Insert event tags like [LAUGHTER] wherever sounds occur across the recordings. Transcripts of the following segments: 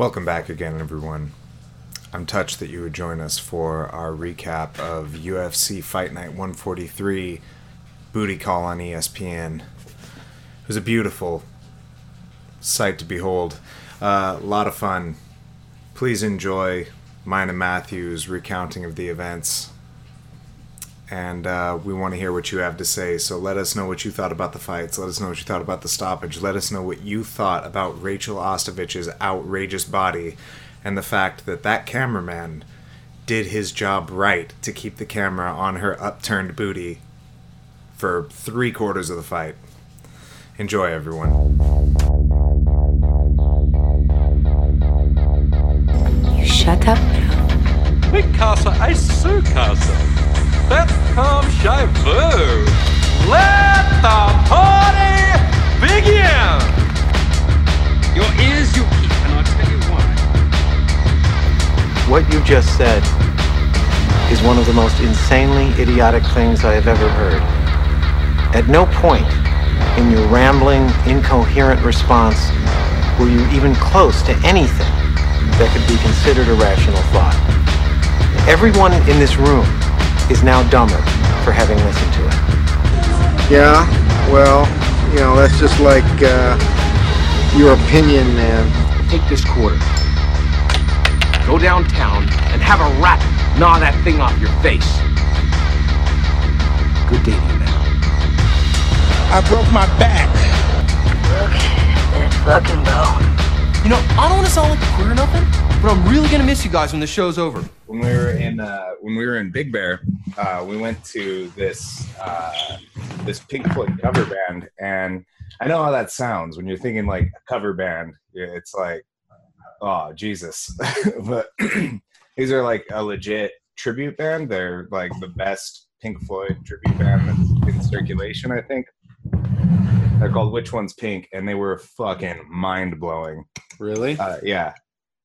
Welcome back again, everyone. I'm touched that you would join us for our recap of UFC Fight Night 143 Booty Call on ESPN. It was a beautiful sight to behold. A uh, lot of fun. Please enjoy mine and Matthew's recounting of the events. And uh, we want to hear what you have to say. So let us know what you thought about the fights. Let us know what you thought about the stoppage. Let us know what you thought about Rachel Ostovich's outrageous body and the fact that that cameraman did his job right to keep the camera on her upturned booty for three quarters of the fight. Enjoy, everyone. You shut up now. I é sucasa. Let's come shavu. Let the party begin. Your ears you keep, and I'll tell you why. What you just said is one of the most insanely idiotic things I have ever heard. At no point in your rambling, incoherent response were you even close to anything that could be considered a rational thought. Everyone in this room is now dumber for having listened to it. Yeah, well, you know, that's just like uh, your opinion, man. Take this quarter. Go downtown and have a rat gnaw that thing off your face. Good day to you now. I broke my back. That fucking bone. You know, I don't want to sound like a queer or nothing, but I'm really gonna miss you guys when the show's over. when we were in uh, when we were in Big Bear, uh, we went to this uh, this Pink Floyd cover band, and I know how that sounds when you're thinking like a cover band. It's like, oh Jesus, [LAUGHS] but [CLEARS THROAT] these are like a legit tribute band. They're like the best Pink Floyd tribute band that's in circulation, I think. They're called Which One's Pink, and they were fucking mind blowing. Really? Uh, yeah,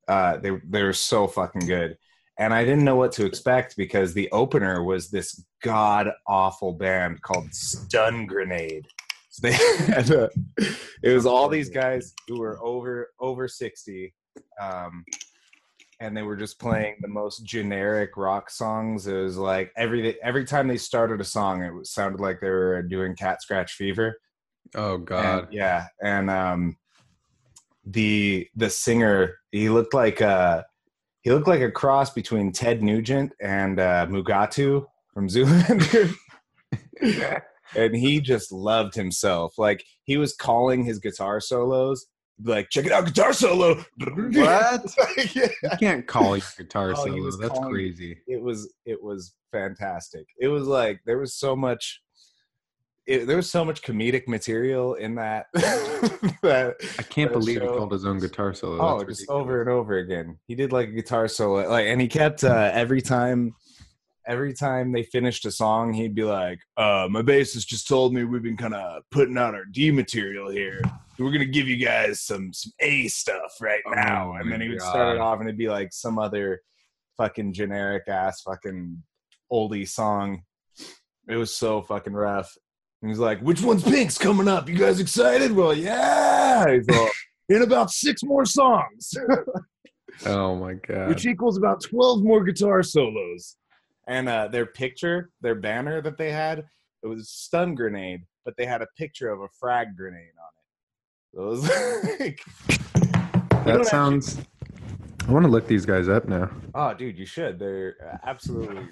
uh, they they were so fucking good, and I didn't know what to expect because the opener was this god awful band called Stun Grenade. So [LAUGHS] they had a, it was all these guys who were over over sixty, um, and they were just playing the most generic rock songs. It was like every every time they started a song, it sounded like they were doing Cat Scratch Fever. Oh, And- God. yeah, and um, the the singer he looked like uh he looked like a cross between Ted Nugent and uh, Mugatu from Zoolander. [LAUGHS] and he just loved himself. Like he was calling his guitar solos, like check it out, guitar solo. [LAUGHS] What? [LAUGHS] yeah. You can't call your guitar Oh, solo. That's calling- crazy. It was it was fantastic. It was like there was so much. It, there was so much comedic material in that. [LAUGHS] that I can't that believe he called his own guitar solo. Oh, That's just ridiculous. over and over again. He did like a guitar solo, like, and he kept uh, every time, every time they finished a song, he'd be like, uh, "My bassist just told me we've been kind of putting out our D material here. We're gonna give you guys some some A stuff right Oh now." my and then he would start it off, and it'd be like some other fucking generic ass fucking oldie song. It was so fucking rough. And he's like, "Which one's Pink's coming up? You guys excited?" Well, yeah. He's all, in about six more songs, [LAUGHS] Oh, my God. which equals about 12 more guitar solos. And uh, their picture, their banner that they had, it was stun grenade, but they had a picture of a frag grenade on it. So it was [LAUGHS] like, that don't sounds. I want to look these guys up now. oh, dude, you should. They're uh, absolutely,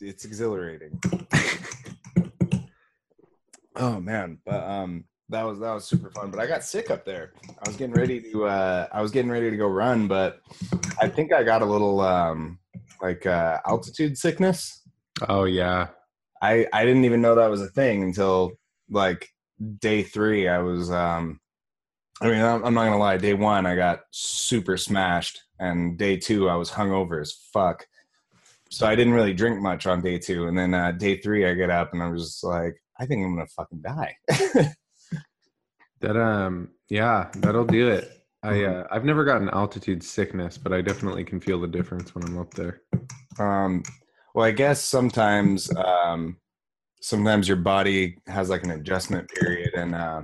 it's exhilarating. [LAUGHS] oh man, but um, that was that was super fun. But I got sick up there. I was getting ready to uh, I was getting ready to go run, but I think I got a little um, like uh, altitude sickness. Oh, yeah. I I didn't even know that was a thing until like day three. I was um, I mean I'm, I'm not gonna lie. Day one I got super smashed, and day two I was hungover as fuck. So I didn't really drink much on day two, and then uh, day three I get up and I was just like, I think I'm gonna fucking die. [LAUGHS] That, um, yeah, that'll do it. I, Mhm. uh, I've never gotten altitude sickness, but I definitely can feel the difference when I'm up there. Um, well, I guess sometimes, um, sometimes your body has like an adjustment period, and uh,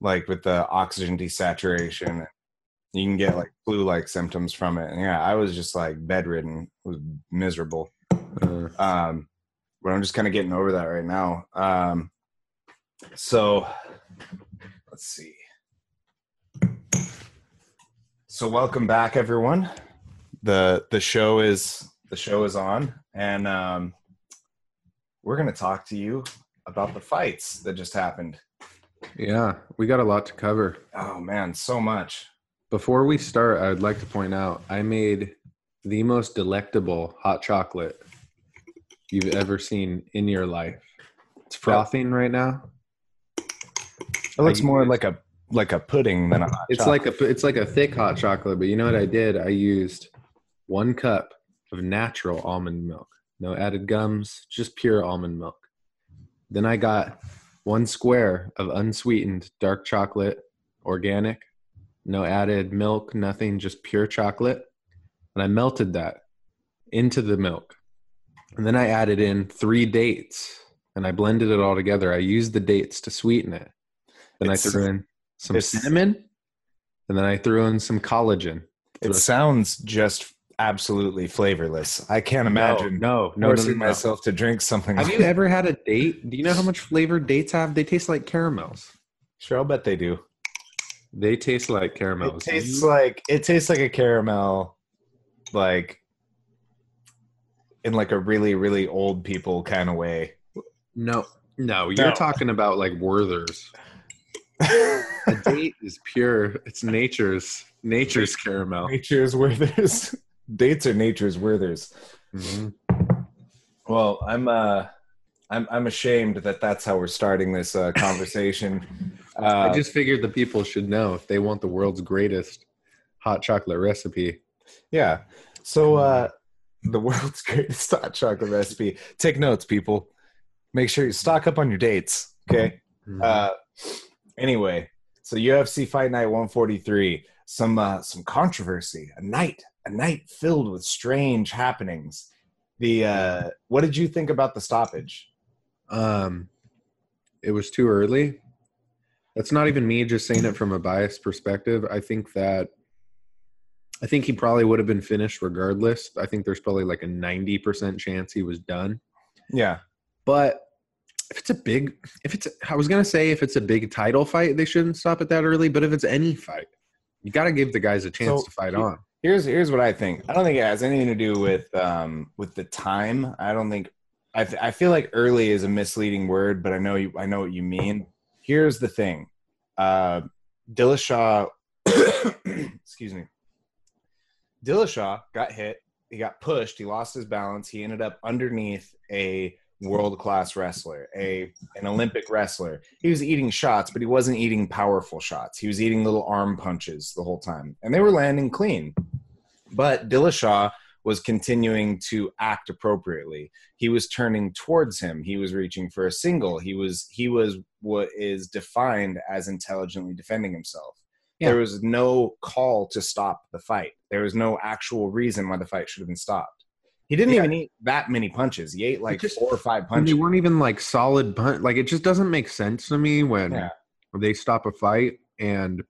like with the oxygen desaturation, You can get like flu-like symptoms from it. And yeah, I was just like bedridden, it was miserable. Uh, Um, but I'm just kind of getting over that right now. Um, so let's see. So welcome back, everyone. the The show is the show is on, and um, we're going to talk to you about the fights that just happened. yeah, we got a lot to cover. Oh man, so much. Before we start, I would like to point out I made the most delectable hot chocolate you've ever seen in your life. It's frothing right now. It looks more like a like a pudding than a hot It's chocolate. like a it's like a thick hot chocolate, but you know what I did? I used one cup of natural almond milk, no added gums, just pure almond milk. Then I got one square of unsweetened dark chocolate, organic, no added milk, nothing, just pure chocolate. And I melted that into the milk. And then I added in three dates and I blended it all together. I used the dates to sweeten it. Then It's- I threw in some cinnamon and then I threw in some collagen. it sounds just absolutely flavorless. I can't imagine no, no, no, forcing no, no. myself to drink something. Have you ever had a date? Do you know how much flavor dates have? They taste like caramels. Sure, I'll bet they do. They taste like caramels. It tastes like it tastes like a caramel, like in like a really really old people kind of way. no, no. You're No. talking about like Werther's. [LAUGHS] A date is pure. It's nature's nature's caramel. nature's Werther's dates are nature's Werther's. Mhm. Well, I'm uh, I'm I'm ashamed that that's how we're starting this uh, [LAUGHS] conversation. Uh, I just figured the people should know if they want the world's greatest hot chocolate recipe. Yeah. So uh the world's [LAUGHS] greatest hot chocolate recipe. Take notes, people. Make sure you stock up on your dates. Okay. Mhm. Uh anyway, so UFC Fight Night 143. Some uh some controversy. A night, a night filled with strange happenings. The uh what did you think about the stoppage? Um, it was too early. That's not even me just saying it from a biased perspective. I think that I think he probably would have been finished regardless. I think there's probably like a 90% chance he was done. Yeah. But if it's a big if it's I was going to say if it's a big title fight, they shouldn't stop it that early, but if it's any fight, you got to give the guys a chance So, to fight on. Here's here's what I think. I don't think it has anything to do with um with the time. I don't think I th- I feel like early is a misleading word, but I know you I know what you mean. Here's the thing. Uh Dillashaw [COUGHS] excuse me. Dillashaw got hit. He got pushed. He lost his balance. He ended up underneath a world class wrestler, a an Olympic wrestler. He was eating shots, but he wasn't eating powerful shots. He was eating little arm punches the whole time, and they were landing clean. But Dillashaw was continuing to act appropriately. He was turning towards him. He was reaching for a single. He was he was what is defined as intelligently defending himself. Yeah. There was no call to stop the fight. There was no actual reason why the fight should have been stopped. He didn't Yeah. even eat that many punches. He ate like just- four or five And punches. they weren't even like solid punch. Like it just doesn't make sense to me when Yeah. they stop a fight and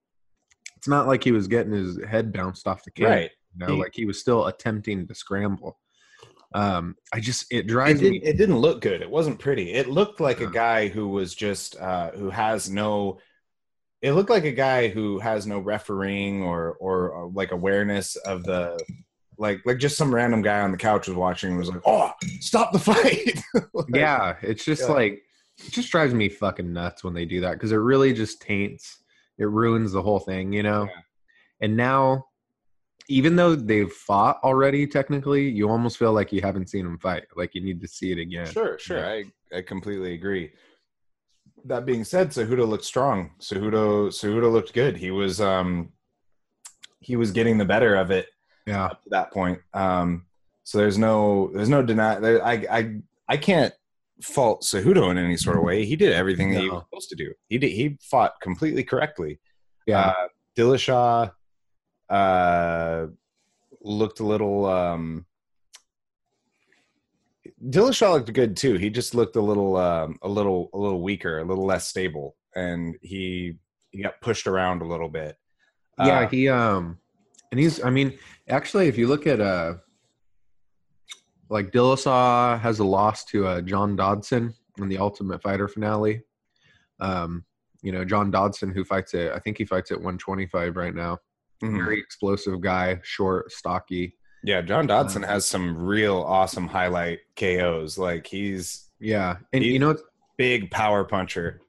it's not like he was getting his head bounced off the cage. Right. You know, He- like he was still attempting to scramble. Um, I just it it, drives did, me. it didn't look good. It wasn't pretty. It looked like a guy who was just uh, who has no. It looked like a guy who has no refereeing or or, uh like awareness of the like like just some random guy on the couch was watching and was like, "Oh, stop the fight!" [LAUGHS] Like, yeah, it's just Yeah. like it just drives me fucking nuts when they do that because it really just taints. It ruins the whole thing, you know. Yeah. And now, even though they've fought already, technically, you almost feel like you haven't seen them fight. Like you need to see it again. Sure, sure. I, I completely agree. That being said, Cejudo looked strong. Cejudo Cejudo looked good. He was um he was getting the better of it Yeah. up to that point. Um so there's no there's no deny there, I I I can't fault Cejudo in any sort of way. He did everything that he was supposed to do. He did he fought completely correctly. Yeah. Uh, Dillashaw uh looked a little um Dillashaw looked good too. He just looked a little, um, a little, a little weaker, a little less stable, and he he got pushed around a little bit. yeah, Uh, he um, and he's. I mean, actually, if you look at uh, like Dillashaw has a loss to uh, John Dodson in the Ultimate Fighter finale. Um, you know, John Dodson, who fights at I think he fights at 125 right now. mhm. Very explosive guy, short, stocky. Yeah, John Dodson Uh, has some real awesome highlight KOs. Like he's Yeah, and He's- you know, big power puncher.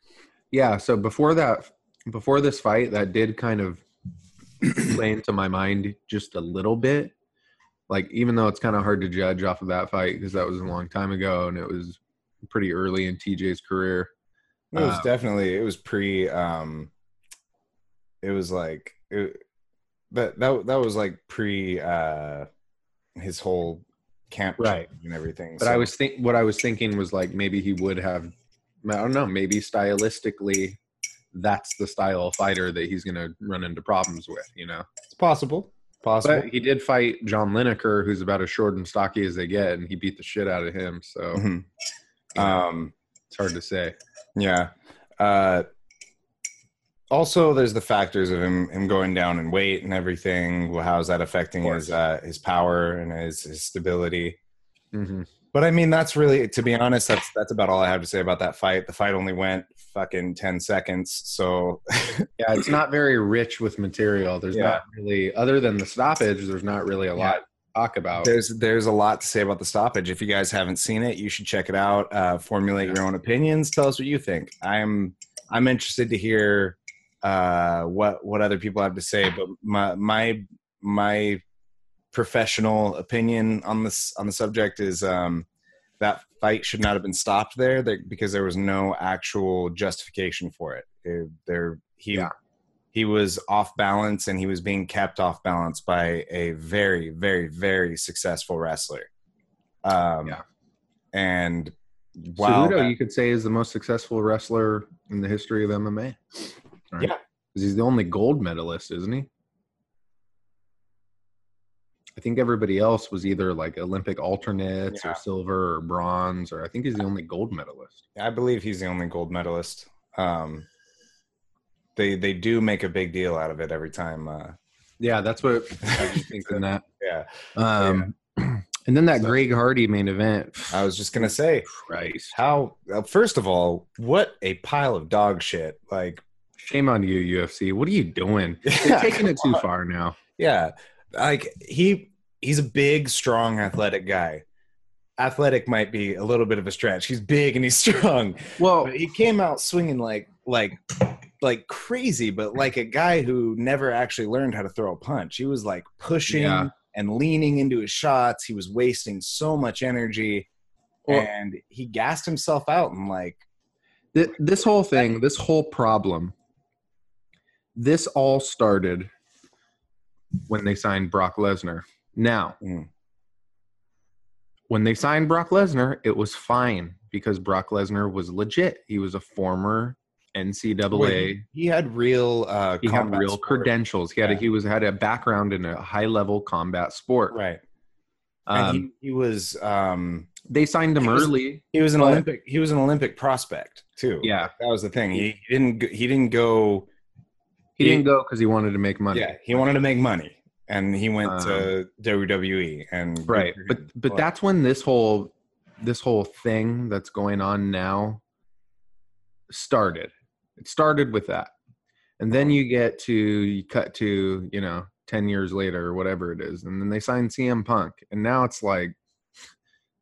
yeah. So before that, before this fight, that did kind of [CLEARS THROAT] play into my mind just a little bit. Like, even though it's kind of hard to judge off of that fight because that was a long time ago and it was pretty early in TJ's career. It was Um, definitely it was pre um it was like it, that that that was like pre uh his whole camp Right. and everything. But so- I was think what I was thinking was like maybe he would have. I don't know. Maybe stylistically, that's the style of fighter that he's going to run into problems with. You know. it's possible. Possible. But he did fight John Lineker, who's about as short and stocky as they get, and he beat the shit out of him. So Mhm. Um it's hard to say. Yeah. Uh, also, there's the factors of him him going down in weight and everything. Well, How's that affecting his uh, his power and his, his stability? hmm But I mean, that's really, to be honest, that's that's about all I have to say about that fight. The fight only went fucking ten seconds, so [LAUGHS] Yeah, it's not very rich with material. There's Yeah. not really, other than the stoppage, there's not really a lot to talk about. there's there's a lot to say about the stoppage. If you guys haven't seen it, you should check it out. Uh, formulate your own opinions. Tell us what you think. I'm I'm interested to hear uh, what what other people have to say. But my my my professional opinion on this on the subject is um, that fight should not have been stopped there that, because there was no actual justification for it. It- there he Yeah. he was off balance and he was being kept off balance by a very very very successful wrestler. Um, Yeah. and wow, Cejudo, you could say, is the most successful wrestler in the history of MMA. Right? Yeah. 'Cause he's the only gold medalist, isn't he? I think everybody else was either like Olympic alternates Yeah. or silver or bronze, or I think he's the only gold medalist. I believe he's the only gold medalist. Um, they they do make a big deal out of it every time. Uh, Yeah, that's what [LAUGHS] I was thinking that. yeah, Um, [CLEARS THROAT] And then that Greg Hardy main event. I was just gonna say, Christ. how uh, first of all, what a pile of dog shit! Like, Shame on you, UFC. What are you doing? [LAUGHS] You're taking it too far now. yeah, like he he's a big, strong, athletic guy. Athletic might be a little bit of a stretch. He's big and he's [LAUGHS] strong. Well, But he came out swinging like like like crazy, but like a guy who never actually learned how to throw a punch. He was like pushing Yeah. and leaning into his shots. He was wasting so much energy, Well- and he gassed himself out and like Th- this whole thing, this whole problem, this all started when they signed Brock Lesnar. Now, Mm. when they signed Brock Lesnar, it was fine because Brock Lesnar was legit. He was a former NCAA. he had real uh, He had real sport. credentials. He had a, he was had a background in a high level combat sport. right? Um, and he, he was um, they signed him he was- early. he was an Olympic he was an Olympic prospect too. Yeah, that was the thing. He, he didn't he didn't go. He He- didn't go because he wanted to make money. Yeah, he wanted to make money, and he went Um, to WWE. And right but but that's when this whole this whole thing that's going on now started it started with that and then you get to you cut to you know 10 years later or whatever it is and then they signed cm punk and now it's like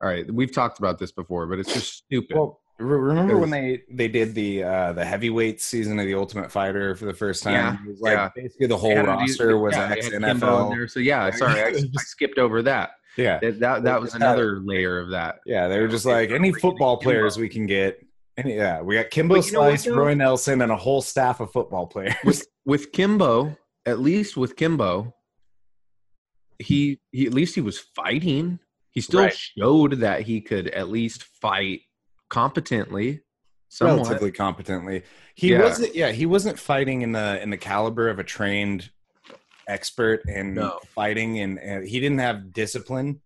all right we've talked about this before but it's just stupid Well, re- remember when they they did the uh the heavyweight season of the Ultimate Fighter for the first time? Yeah, It was like yeah. basically the whole roster was yeah, ex had Kimbo in NFL. there, so yeah sorry I, I [LAUGHS] skipped over that Yeah, that that, that was another layer of that yeah. They were just like any football players we can get. Any, yeah, we got Kimbo But you know what, Slice. Roy Nelson, and a whole staff of football players. with with Kimbo, at least with Kimbo, he he at least he was fighting. He still Right. showed that he could at least fight competently. Somewhat. relatively competently. He Yeah. wasn't. Yeah, he wasn't fighting in the in the caliber of a trained expert in No. fighting, and, and he didn't have discipline,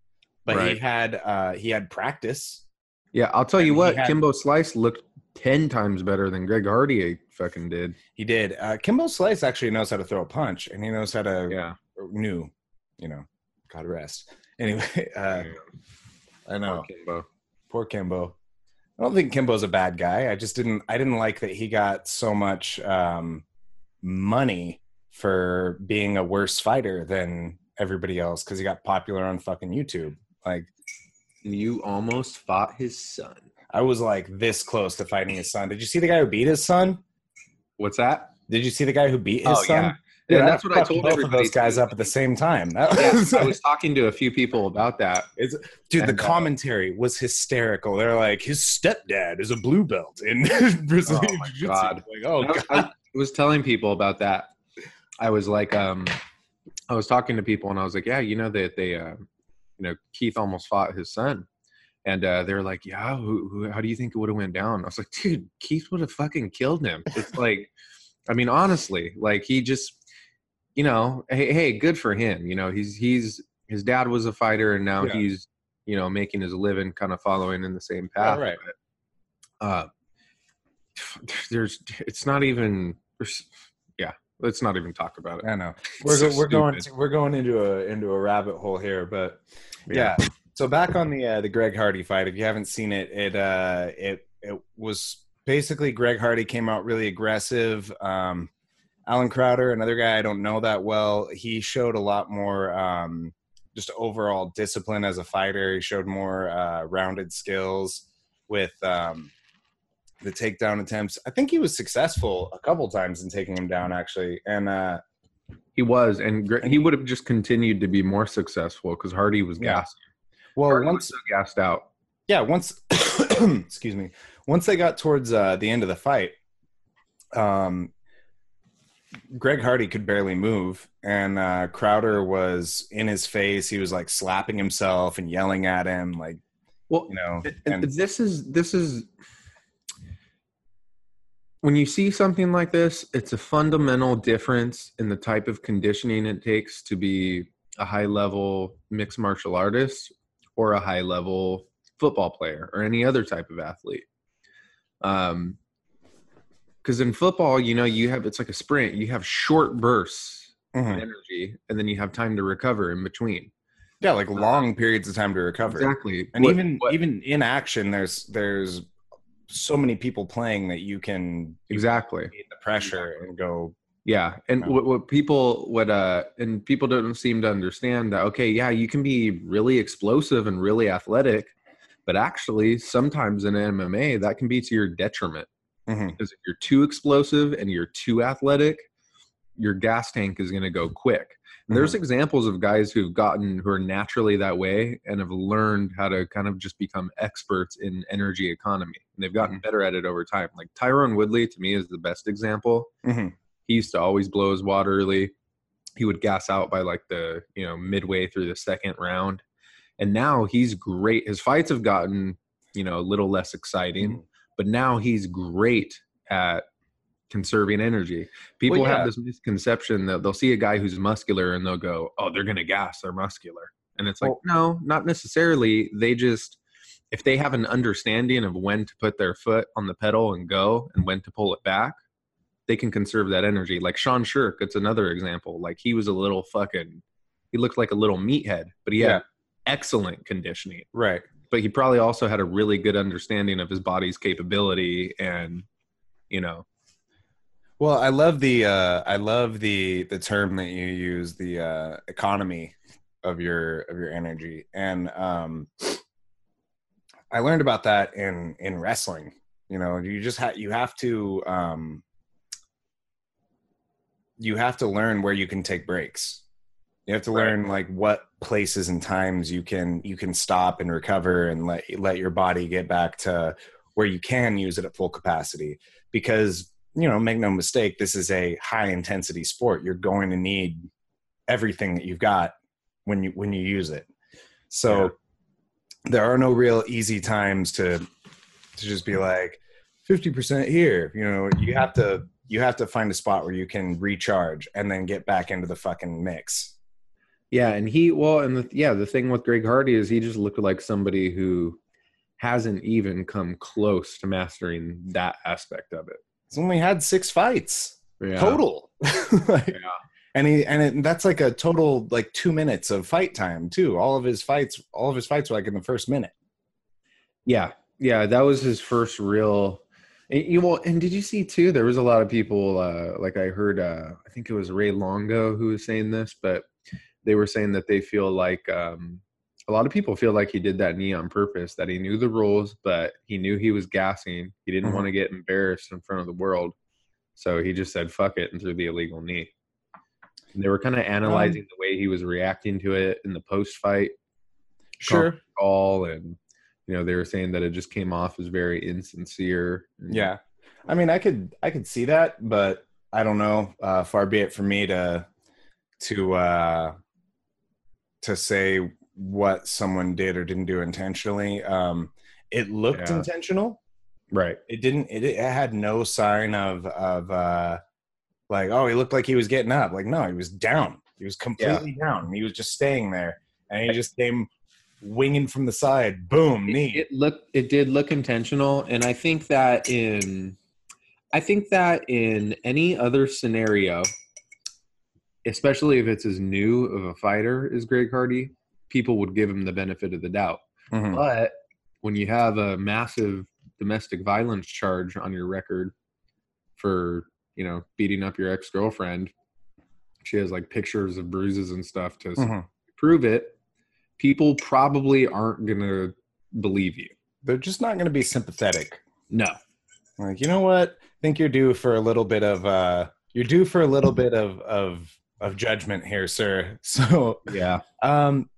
but he had uh he had practice. Yeah, I'll tell you what, had- Kimbo Slice looked ten times better than Greg Hardy fucking did. He did. Uh, Kimbo Slice actually knows how to throw a punch, and he knows how to Yeah. new you know, God rest. Anyway, [LAUGHS] uh, I know. Kimbo. Poor Kimbo. I don't think Kimbo's a bad guy. I just didn't. I didn't like that he got so much um, money for being a worse fighter than everybody else because he got popular on fucking YouTube. Like You almost fought his son. I was like this close to fighting his son. Did you see the guy who beat his son? What's that? Did you see the guy who beat his Oh, son? yeah. Dude, Yeah, that's what I told both everybody, of those guys up at the same time. Yeah, I was talking to a few people about that. It's, dude, the And, uh, commentary was hysterical. They're like, his stepdad is a blue belt in [LAUGHS] Brazilian Oh my Jiu-Jitsu. God. Like, oh I was- god. I was telling people about that. I was like, um, I was talking to people and I was like, yeah, you know that they, uh, you know, Keith almost fought his son, and uh, they're like, yeah, who, who, how do you think it would have went down? I was like, dude, Keith would have fucking killed him. It's like, I mean, honestly, like he just, you know, hey, hey, good for him. You know, he's he's his dad was a fighter and now Yeah. he's, you know, making his living, kind of following in the same Yeah, path. right. But, uh, [SIGHS] there's, it's not even. Yeah, let's not even talk about it. I know. [LAUGHS] We're so go, we're going to, we're going into a into a rabbit hole here, but yeah. So back on the uh, the Greg Hardy fight, if you haven't seen it, it uh it it was basically Greg Hardy came out really aggressive. Um, Allen Crowder, another guy I don't know that well, he showed a lot more um, just overall discipline as a fighter. He showed more uh, rounded skills with um, the takedown attempts. I think he was successful a couple times in taking him down, actually. And uh, He was, and he would have just continued to be more successful because Hardy was Yeah. gassed. well, Hardy once so gassed out. yeah once [COUGHS] excuse me once they got towards uh, the end of the fight um greg hardy could barely move and uh crowder was in his face he was like slapping himself and yelling at him like Well, you know and this is this is when you see something like this, it's a fundamental difference in the type of conditioning it takes to be a high level mixed martial artist or a high level football player or any other type of athlete. Um, because in football, you know, you have it's like a sprint. You have short bursts of Mhm. energy, and then you have time to recover in between. yeah like long periods of time to recover Exactly, and What- even what- even in action there's there's so many people playing that you can exactly. the pressure and go Yeah, and Yeah. what, what people what uh and people don't seem to understand that okay, yeah, you can be really explosive and really athletic, but actually sometimes in MMA that can be to your detriment Mhm. because if you're too explosive and you're too athletic, your gas tank is going to go quick. And There's examples of guys who've gotten who are naturally that way and have learned how to kind of just become experts in energy economy. And they've gotten better at it over time. Like Tyron Woodley to me is the best example Mhm. he used to always blow his wad early. He would gas out by like the you know midway through the second round, and now he's great. His fights have gotten you know a little less exciting, Mm-hmm. But now he's great at conserving energy. People Well, yeah. have this misconception that they'll see a guy who's muscular and they'll go, "Oh, they're gonna gas. They're muscular," and it's like, Well- no, not necessarily. They just if they have an understanding of when to put their foot on the pedal and go and when to pull it back, they can conserve that energy. Like Sean Sherk, it's another example. Like he was a little fucking, he looked like a little meathead, but he Yeah. had excellent conditioning. right But he probably also had a really good understanding of his body's capability and, you know, Well, I love the uh, I love the the term that you use, the uh, economy of your of your energy, and um, I learned about that in in wrestling. You know, you just have you have to um, you have to learn where you can take breaks. You have to learn like what places and times you can you can stop and recover and let let your body get back to where you can use it at full capacity. Because you know make no mistake this is a high intensity sport. You're going to need everything that you've got when you when you use it. So there are no real easy times to to just be like 50% here. You know you have to you have to find a spot where you can recharge and then get back into the fucking mix yeah. And he, well, and the, yeah, the thing with Greg Hardy is he just looked like somebody who hasn't even come close to mastering that aspect of it. He's only had six fights Yeah. total. [LAUGHS] Like, Yeah. And he and it, that's like a total like two minutes of fight time too. All of his fights, all of his fights were like in the first minute. Yeah, yeah, that was his first real. and You well, and did you see too? There was a lot of people. Uh, like I heard, uh, I think it was Ray Longo who was saying this, but they were saying that they feel like um, a lot of people feel like he did that knee on purpose. That he knew the rules, but he knew he was gassing. He didn't Mhm. want to get embarrassed in front of the world, so he just said "fuck it" and threw the illegal knee. And they were kind of analyzing the way he was reacting to it in the post fight Sure. call and you know they were saying that it just came off as very insincere Yeah. I mean, I could I could see that, but I don't know. Uh, far be it from me to to uh, to say what someone did or didn't do intentionally. Um, it looked Yeah. intentional. right It didn't. It, it had no sign of of uh, like oh he looked like he was getting up. Like no, he was down. He was completely down. He was just staying there, and he just came winging from the side. Boom, knee. it, it looked it did look intentional and i think that in i think that in any other scenario especially if it's as new of a fighter as greg hardy people would give him the benefit of the doubt Mhm. but when you have a massive domestic violence charge on your record for you know beating up your ex-girlfriend she has like pictures of bruises and stuff to Mhm. prove it people probably aren't gonna believe you They're just not going to be sympathetic. no Like, you know what? I think you're due for a little bit of uh you're due for a little bit of of of judgment here, sir. [LAUGHS] So, yeah um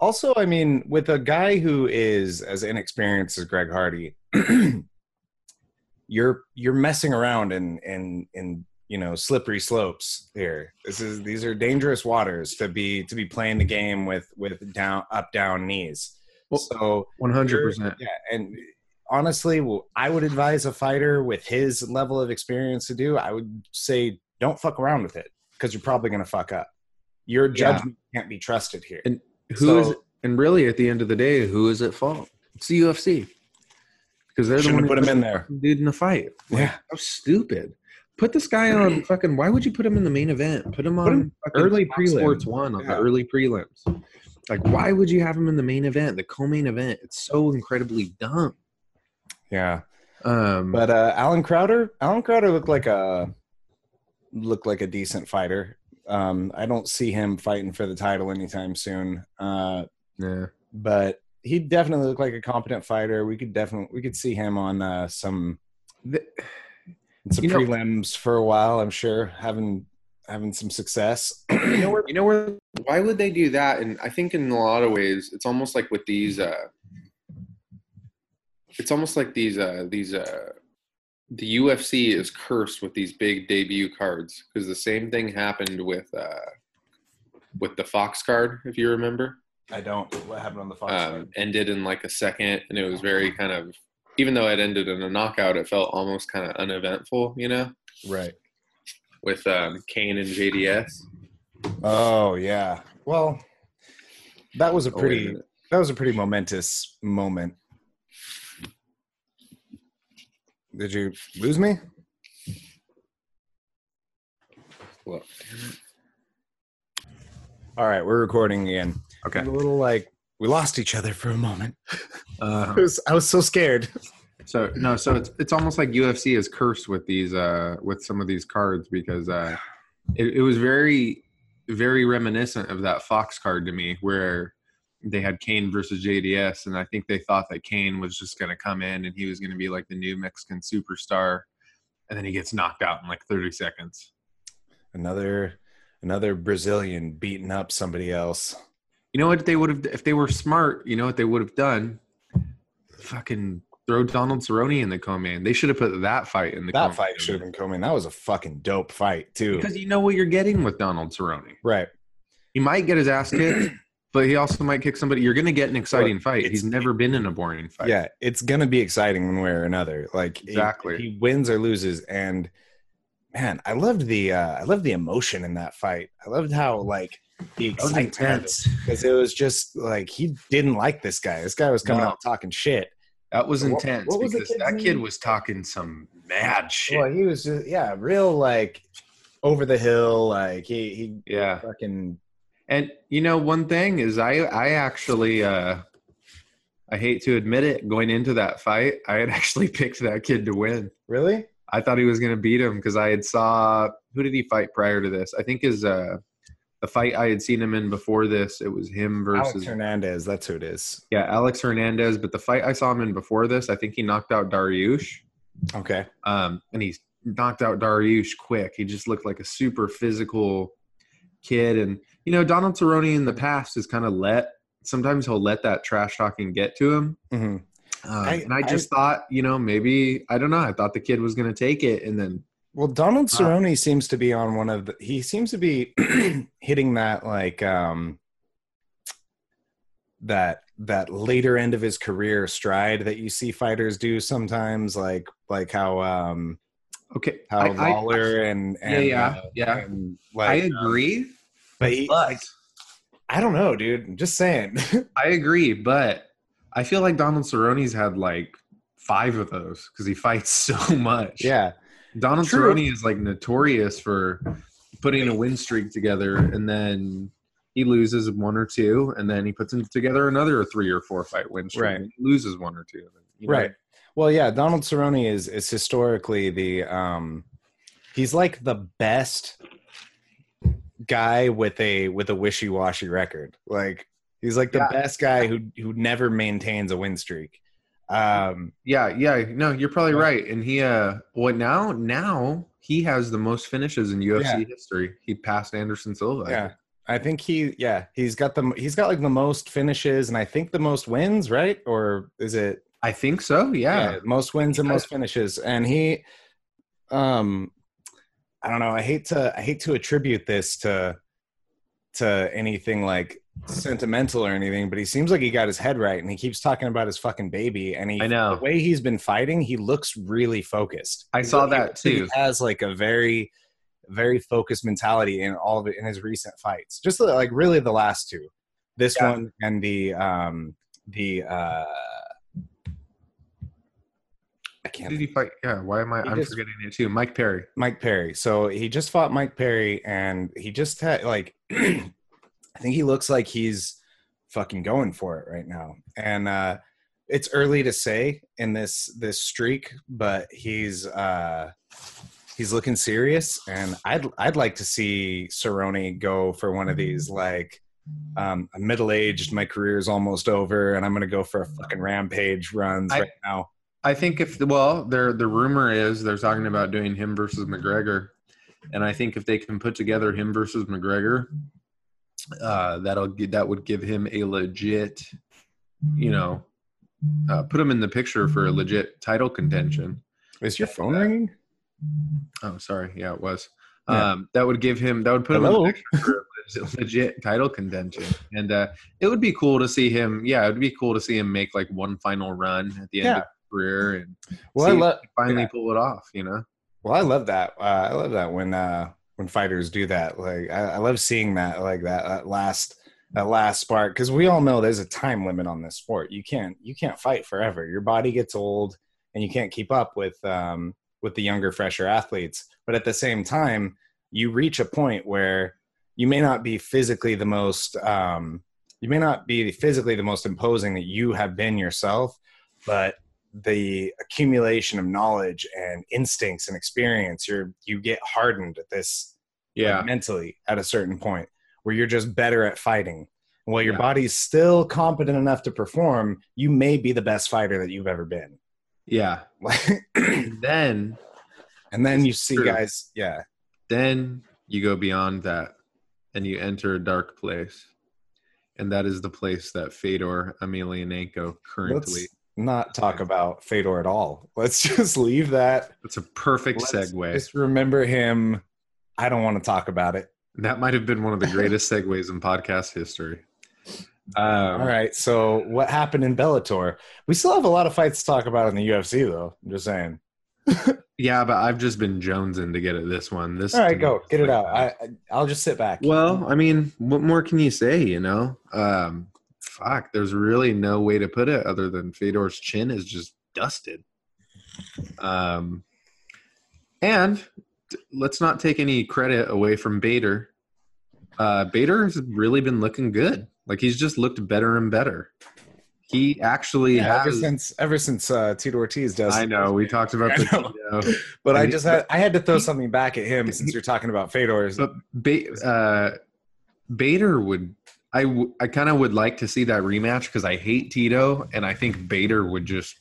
also, I mean, with a guy who is as inexperienced as Greg Hardy, [CLEARS THROAT] you're you're messing around in in in you know slippery slopes here. This is these are dangerous waters to be to be playing the game with with down up down knees. So 100% yeah, and honestly, well, I would advise a fighter with his level of experience to do. I would say don't fuck around with it because you're probably going to fuck up. Your Yeah. judgment can't be trusted here. and who is So- and really at the end of the day who is at fault it's the ufc because they're the one put him in there. dude in the fight Like, Yeah. how stupid put this guy on fucking why would you put him in the main event put him on him early Fox prelim. sports one on Yeah. the early prelims like why would you have him in the main event the co-main event it's so incredibly dumb Yeah, um but uh, Allen Crowder, Allen Crowder looked like a looked like a decent fighter. Um, I don't see him fighting for the title anytime soon. Uh, yeah but he definitely looked like a competent fighter. We could definitely we could see him on uh, some The- some You know- prelims for a while. I'm sure having having some success. [CLEARS THROAT] you know where you know where why would they do that and i think in a lot of ways it's almost like with these uh it's almost like these uh these uh the ufc is cursed with these big debut cards because the same thing happened with uh with the fox card if you remember I don't. What happened on the Fox? Card? Um, ended in like a second and it was very kind of even though it ended in a knockout it felt almost kind of uneventful you know right. with um cain and jds Oh yeah. Well, that was a Oh, pretty minute. that was a pretty momentous moment. Did you lose me? Well, All right, we're recording again. okay A little like we lost each other for a moment. [LAUGHS] uh, I was I was so scared. So no, so it's it's almost like UFC is cursed with these uh with some of these cards because uh it, it was very very reminiscent of that Fox card to me where they had Cain versus JDS and I think they thought that Cain was just gonna come in and he was gonna be like the new Mexican superstar and then he gets knocked out in like 30 seconds. Another another Brazilian beating up somebody else. You know what they would have if they were smart, you know what they would have done? Fucking throw Donald Cerrone in the co-main. They should have put that fight in the That co-main. fight should have been coming. That was a fucking dope fight too. because you know what you're getting with Donald Cerrone. right. He might get his ass kicked, but he also might kick somebody. You're going to get an exciting Look, fight. He's never been in a boring fight. Yeah, it's gonna be exciting one way or another. Like Exactly. he, he wins or loses, and man, I loved the uh, I loved the emotion in that fight. I loved how like the excitement because it was just like he didn't like this guy. This guy was coming No. out talking shit, That was What- intense what was because that kid was talking some mad shit. Well, he was just yeah, real like over the hill. Like he he yeah. fucking And you know, one thing is I I actually uh I hate to admit it, going into that fight, I had [LAUGHS] actually picked that kid to win. really. I thought he was going to beat him because I had saw who did he fight prior to this? I think is uh the fight I had seen him in before this. It was him Alex versus Hernandez, that's who it is. yeah Alex Hernandez. But the fight I saw him in before this, I think he knocked out Dariush. Okay. Um, and he knocked out Dariush quick. He just looked like a super physical kid. And you know, Donald Cerrone in the past has kind of let sometimes he'll let that trash talking get to him. hmm Um, I- and I just thought, you know, maybe I don't know. I thought the kid was going to take it, and then Well, Donald Uh, Cerrone seems to be on one of the. He seems to be [CLEARS THROAT] hitting that like um that that later end of his career stride that you see fighters do sometimes, like like how um okay, how I, I- Lawler and and yeah, uh, yeah. and, I like, um, agree, but he, but like, I don't know, dude. I'm just saying. [LAUGHS] I agree, but I feel like Donald Cerrone's had like five of those because he fights [LAUGHS] so much. yeah, Donald True. Cerrone is like notorious for putting a win streak together and then he loses one or two and then he puts together another three or four fight win streak Right. and he loses one or two. You know? right. Well, yeah, Donald Cerrone is is historically the um he's like the best guy with a with a wishy-washy record. Like he's like the Yeah. best guy who who never maintains a win streak. Um Yeah, yeah. No, you're probably right. And he uh what now now he has the most finishes in UFC history. He passed Anderson Silva. Yeah. I think he yeah, he's got the he's got like the most finishes and I think the most wins, right? Or is it I think so. Yeah. most wins and most finishes and he um i don't know i hate to i hate to attribute this to to anything like sentimental or anything but he seems like he got his head right and he keeps talking about his fucking baby and he I know. the way he's been fighting he looks really focused I He saw that he too. has like a very very focused mentality in all of it in his recent fights just like really the last two this Yeah. one and the um the uh can't did he fight? Yeah, why am I I'm just- forgetting it too. Mike Perry. Mike Perry. So he just fought Mike Perry, and he just had like, [CLEARS THROAT] I think he looks like he's fucking going for it right now. And uh, it's early to say in this this streak, but he's uh, he's looking serious, and I'd I'd like to see Cerrone go for one of these like. Um, I'm middle aged. My career is almost over, and I'm gonna go for a fucking rampage runs I- right now. I think if well, there the rumor is they're talking about doing him versus McGregor, and I think if they can put together him versus McGregor, uh, that'll that would give him a legit, you know, uh, put him in the picture for a legit title contention. Is your phone ringing? Oh, sorry, yeah, it was. Yeah. Um, that would give him that would put him in the picture for a legit, legit title contention, and uh, it would be cool to see him. Yeah, it would be cool to see him make like one final run at the end Yeah. Career and Well, I love finally yeah. pull it off. You know. Well, I love that. Uh, I love that when uh, when fighters do that. Like, I, I love seeing that. Like that, that last that last spark because we all know there's a time limit on this sport. You can't you can't fight forever. Your body gets old, and you can't keep up with um, with the younger, fresher athletes. But at the same time, you reach a point where you may not be physically the most um, you may not be physically the most imposing that you have been yourself, but the accumulation of knowledge and instincts and experience you're you get hardened at this like, mentally at a certain point where you're just better at fighting and while your Yeah. body's still competent enough to perform you may be the best fighter that you've ever been Yeah. [LAUGHS] And then and then you see True. guys yeah then you go beyond that and you enter a dark place. And that is the place that Fedor Emelianenko currently. let's not talk about fedor at all [LAUGHS] let's just leave that It's a perfect Let's segue. just remember him i don't want to talk about it That might have been one of the [LAUGHS] greatest segues in podcast history. Um, all right so what happened in bellator we still have a lot of fights to talk about in the ufc though i'm just saying [LAUGHS] Yeah, but I've just been jonesing to get at this one. This all right go get it out. I, I i'll just sit back Well, I mean, what more can you say? You know, um, fuck, there's really no way to put it other than Fedor's chin is just dusted. Um, and let's not take any credit away from Bader. Uh, Bader has really been looking good. Like he's just looked better and better. He actually Yeah, ever has. since ever since uh, Tito Ortiz does. I know we talked about the know. Tito. [LAUGHS] but I he- just had I had to throw something back at him since you're talking about Fedor's. But ba- uh, Bader would. I, w- I kind of would like to see that rematch because I hate Tito and I think Bader would just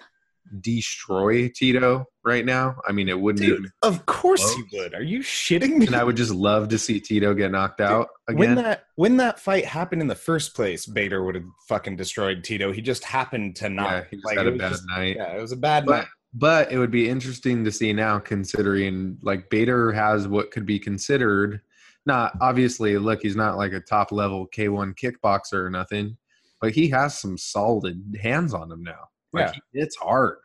destroy Tito right now. I mean, it wouldn't Dude, even. of course close. he would. Are you shitting me? And I would just love to see Tito get knocked out when again. that when that fight happened in the first place, Bader would have fucking destroyed Tito. He just happened to not. yeah, he just like, had a bad just- night. Yeah, it was a bad But night. but it would be interesting to see now, considering like Bader has what could be considered not obviously. Look, he's not like a top level K one kickboxer or nothing, but he has some solid hands on him now. Like Yeah. he hits hard.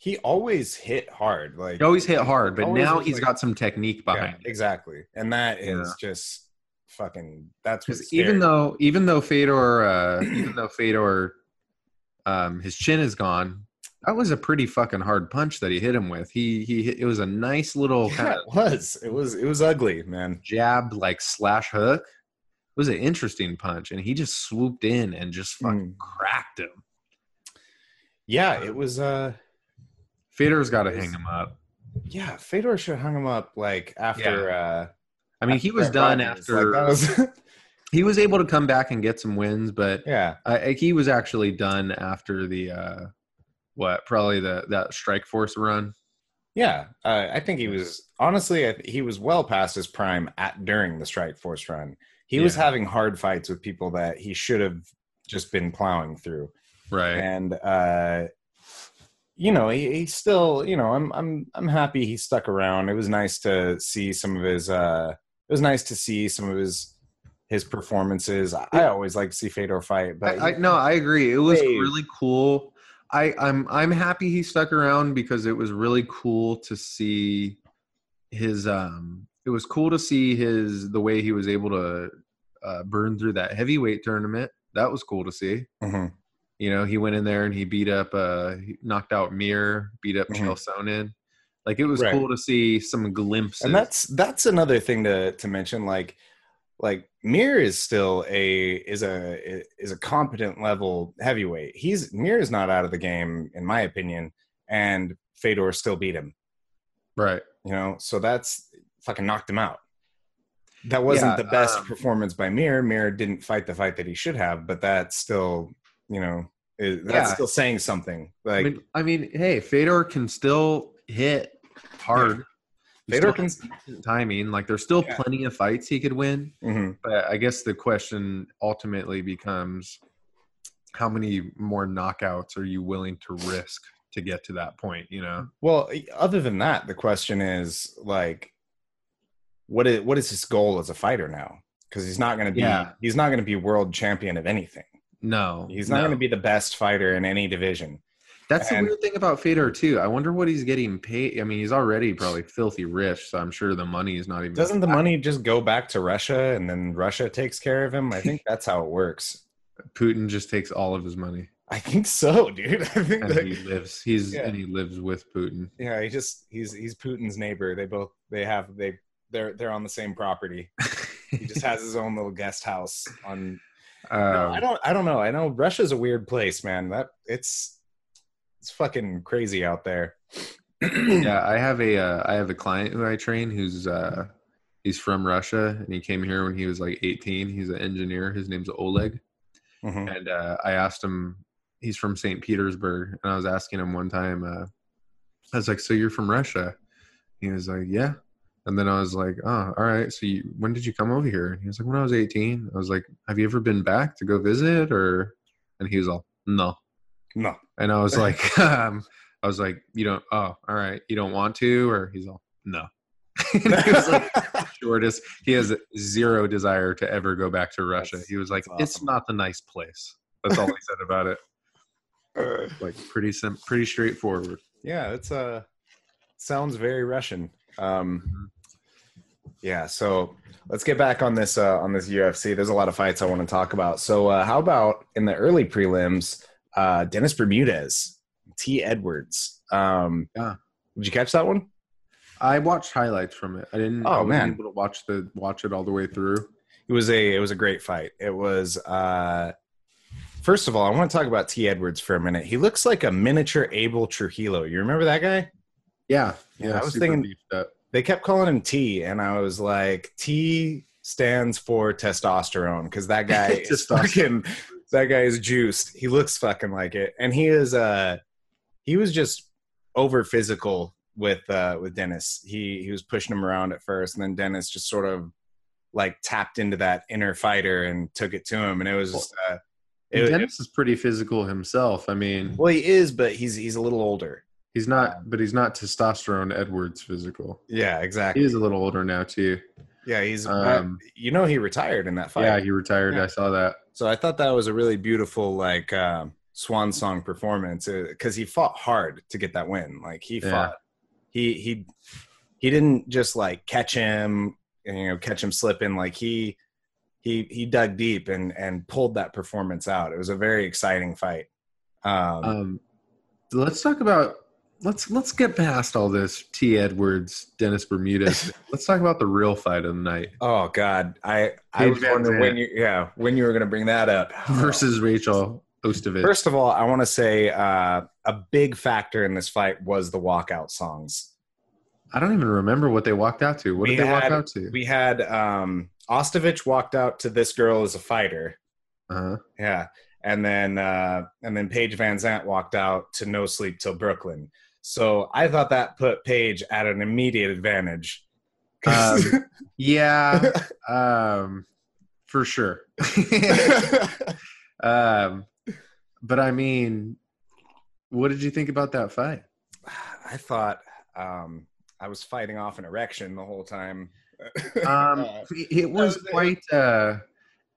He always hit hard. Like He always hit hard, but now he's like- got some technique behind it. exactly, and that is Yeah. just fucking. That's what's Because even though even though Fedor uh, even though Fedor um, his chin is gone, that was a pretty fucking hard punch that he hit him with. He he it was a nice little yeah, it was it was it was ugly, man. jab like slash hook. It was an interesting punch, and he just swooped in and just fucking Mm. cracked him. Yeah, it was. uh Fedor's got to hang him up. Yeah, Fedor should have hung him up like after. uh I mean, he was done after Like, was. [LAUGHS] he was able to come back and get some wins, but yeah, I, he was actually done after the uh, what probably the that Strike Force run. yeah. Uh, I think he was honestly. I th- he was well past his prime at during the Strike Force run. He was having hard fights with people that he should have just been plowing through. Right. and uh you know he, he still you know i'm i'm i'm happy he stuck around it was nice to see some of his uh it was nice to see some of his his performances i, always like to see fedor fight but I, I no, I agree. It was really cool. I, I'm I'm happy he stuck around because it was really cool to see his um it was cool to see his the way he was able to uh, burn through that heavyweight tournament. That was cool to see. Mhm. You know, he went in there and he beat up uh he knocked out Mir, beat up Mhm. Chael Sonnen. Like it was Right. cool to see some glimpses. and that's that's another thing to to mention like like Mir is still a is a is a competent level heavyweight. He's Mir is not out of the game in my opinion, and Fedor still beat him. right. you know so that's fucking knocked him out that wasn't Yeah, the best um, performance by Mir. Mir didn't fight the fight that he should have, but that's still, you know, is, that's Yeah. still saying something. Like I mean, I mean, hey, Fedor can still hit hard. He Fedor still can- timing. Like there's still Yeah. plenty of fights he could win. mhm. But I guess the question ultimately becomes how many more knockouts are you willing to risk to get to that point, you know? well, other than that, the question is like, what is what is his goal as a fighter now? Because he's not going to be Yeah. he's not going to be world champion of anything. No. He's not no. going to be the best fighter in any division. That's and- the weird thing about Fedor too. I wonder what he's getting paid. I mean, he's already probably filthy rich, so I'm sure the money is not even Doesn't the money just go back to Russia and then Russia takes care of him? I think that's how it works. Putin just takes all of his money. I think so, dude. [LAUGHS] I think And that, he lives he's Yeah. and he lives with Putin. yeah, he just he's he's Putin's neighbor. They both they have they they're they're on the same property. He just has his own little guest house on. [LAUGHS] No, Um, I don't I don't know. I know Russia's a weird place, man. That it's it's fucking crazy out there. [CLEARS THROAT] yeah, I have a uh, I have a client who I train who's uh he's from Russia and he came here when he was like 18. He's an engineer. His name's Oleg. Mhm. And uh, I asked him he's from St. Petersburg and I was asking him one time uh I was like, "So you're from Russia?" He was like, "Yeah." And then I was like, "Oh, all right. So you, when did you come over here?" And he was like, "When I was 18." I was like, "Have you ever been back to go visit or?" And he was all, "No." No. And I was [LAUGHS] like, [LAUGHS] um, I was like, you don't, oh, all right, you don't want to, or he's all, no. [LAUGHS] he was like, shortest. He has zero desire to ever go back to Russia. That's- he was like, that's it's not the nice place. That's all he said about it. Like pretty sim- pretty straightforward. Yeah, it's uh sounds very Russian. Um Yeah, so let's get back on this uh, on this UFC. There's a lot of fights I want to talk about. So uh, how about in the early prelims, uh, Dennis Bermudez, T. Edwards. Um, Yeah. Did you catch that one? I watched highlights from it. I didn't. Oh, I man. able to watch the watch it all the way through. It was a it was a great fight. It was uh, first of all, I want to talk about T. Edwards for a minute. He looks like a miniature Abel Trujillo. You remember that guy? Yeah, Yeah, I was thinking- they kept calling him T, and I was like, T stands for testosterone because that guy [LAUGHS] is fucking. That guy is juiced. He looks fucking like it, and he is. Uh, he was just over physical with uh with Dennis. He he was pushing him around at first, and then Dennis just sort of like tapped into that inner fighter and took it to him, and it was. Just, uh, it, it- Dennis is pretty physical himself. I mean, well, he is, but he's he's a little older. he's not, but he's not testosterone Edwards physical. Yeah, exactly. He's a little older now too. Yeah, he's. Um, you know, he retired in that fight. Yeah, he retired. Yeah. I saw that. So I thought that was a really beautiful like um, swan song performance because he fought hard to get that win. Like he Yeah. fought, he he he didn't just like catch him, you know, catch him slipping. Like he he he dug deep and and pulled that performance out. It was a very exciting fight. Um, Um, let's talk about let's let's get past all this T. Edwards, Dennis Bermudez. [LAUGHS] let's talk about the real fight of the night oh God, I I Paige was Van wondering when you yeah when you were gonna bring that up versus Rachel Ostovich. First of all, I want to say uh, a big factor in this fight was the walkout songs. I don't even remember what they walked out to. What We did they walk out to? We had um, Ostovich walked out to "This Girl Is a Fighter," uh-huh. yeah, and then uh, and then Paige Van Zant walked out to "No Sleep Till Brooklyn." So I thought that put Paige at an immediate advantage. 'Cause- [LAUGHS] Yeah, [LAUGHS] um, for sure. [LAUGHS] um, but I mean, what did you think about that fight? I thought um, I was fighting off an erection the whole time. Um, it was was it. quite. Uh,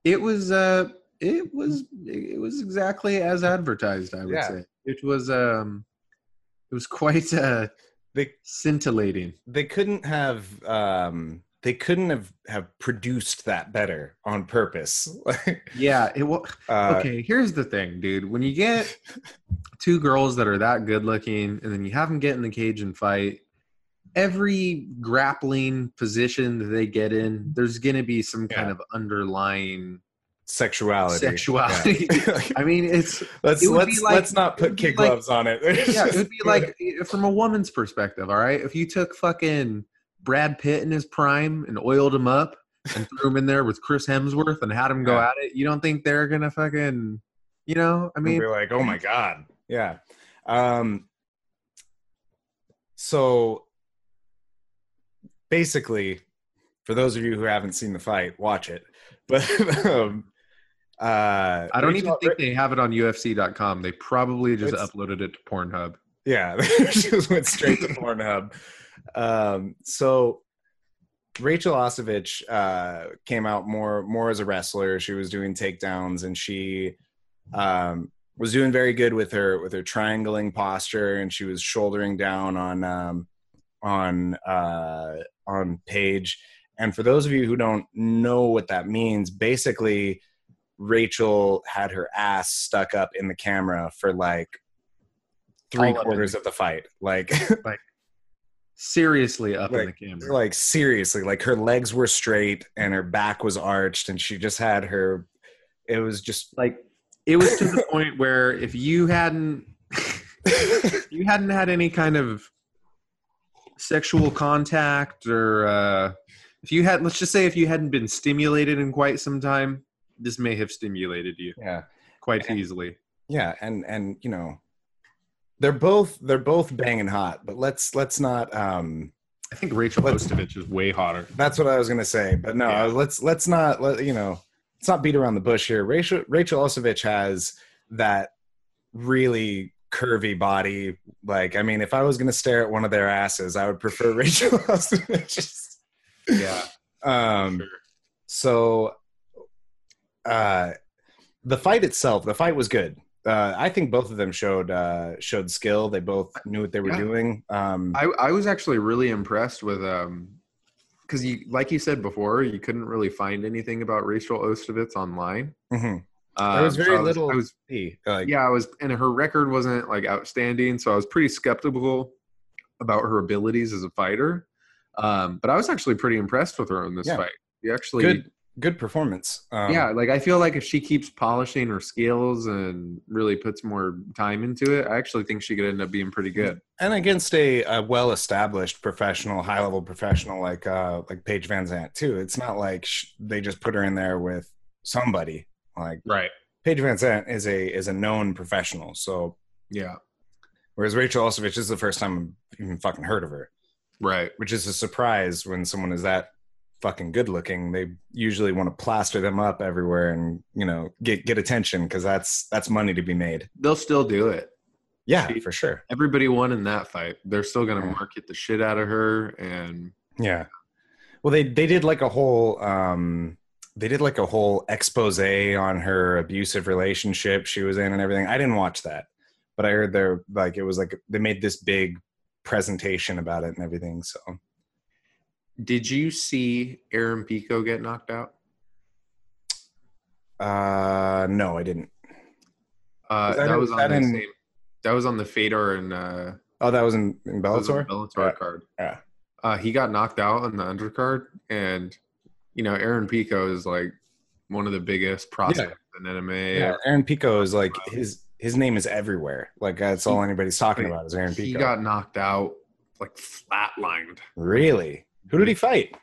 it was. Uh, it was. It was exactly as advertised. I would Yeah. say it was. Um, it was quite uh, they scintillating. they couldn't have um, they couldn't have have produced that better on purpose. [LAUGHS] Yeah. It was. uh, okay, here's the thing, dude. When you get [LAUGHS] two girls that are that good looking and then you have them get in the cage and fight, every grappling position that they get in, there's going to be some kind of underlying sexuality. sexuality. Yeah. [LAUGHS] I mean, it's let's it let's like- let's not put kid like- gloves on it. yeah, it would be [LAUGHS] like from a woman's perspective, all right? If you took fucking Brad Pitt in his prime and oiled him up and threw him in there with Chris Hemsworth and had him go Yeah. at it, you don't think they're going to fucking, you know, I mean, we're like, oh my god, yeah. Um, so basically, for those of you who haven't seen the fight, watch it. [LAUGHS] But um, uh, I don't even think they have it on UFC.com. They probably just uploaded it to Pornhub. Yeah, [LAUGHS] she just went straight to Pornhub. Um, so Rachel Ostovich uh, came out more more as a wrestler. She was doing takedowns, and she um, was doing very good with her with her triangling posture, and she was shouldering down on um, on uh, on Paige. And for those of you who don't know what that means, basically, Rachel had her ass stuck up in the camera for like three All quarters of the fight. Like, [LAUGHS] like Seriously up in the camera. like seriously, like her legs were straight and her back was arched, and she just had her. It was just Like it was to the [LAUGHS] point where if you hadn't if you hadn't had any kind of sexual contact or uh if you had let's just say if you hadn't been stimulated in quite some time, this may have stimulated you yeah, quite easily. yeah, and and you know, they're both they're both banging hot, but let's let's not. um I think Rachel Let's- is way hotter. That's what I was gonna say, but no, Yeah. let's let's not let you know. Let's not beat around the bush here. Rachel Rachel Ostovich has that really curvy body. Like, I mean, if I was gonna stare at one of their asses, I would prefer [LAUGHS] Rachel Ostovich. Yeah. Um, so, uh, the fight itself, the fight was good. Uh, I think both of them showed uh, showed skill. They both knew what they were Yeah. doing. Um, I, I was actually really impressed with um because you, like you said before, you couldn't really find anything about Rachel Ostovich online. Mhm. Um, There was so very I little. I was, like, yeah, I was, and her record wasn't like outstanding, so I was pretty skeptical about her abilities as a fighter. Um, but I was actually pretty impressed with her in this Yeah. fight. You actually, good, good performance. Um, yeah, like I feel like if she keeps polishing her skills and really puts more time into it, I actually think she could end up being pretty good. and against a, a well-established professional, high-level professional like uh, like Paige Van Zant too. It's not like sh- they just put her in there with somebody. Like Right. Paige Van Zant is a is a known professional. So Yeah. whereas Rachel Ostovich is the first time I've even fucking heard of her, Right. which is a surprise when someone is that fucking good looking. They usually want to plaster them up everywhere and you know get get attention because that's that's money to be made. They'll still do it. Yeah, for sure. Everybody won in that fight. They're still going to Yeah. market the shit out of her, and Yeah. Well, they they did like a whole um they did like a whole expose on her abusive relationship she was in and everything. I didn't watch that, but I heard they're like it was like they made this big presentation about it and everything. So did you see Aaron Pico get knocked out? uh no, I didn't. Uh, that, that was on that the in- same. That was on the Fedor and uh, Oh, that was in, in that was Bellator. Bellator Yeah. card. Yeah. Uh, he got knocked out on the undercard, and you know Aaron Pico is like one of the biggest prospects in MMA. Yeah, Aaron Pico is like his his name is everywhere. Like that's all anybody's talking about is Aaron Pico. He got knocked out, like flatlined. really? Who did he fight?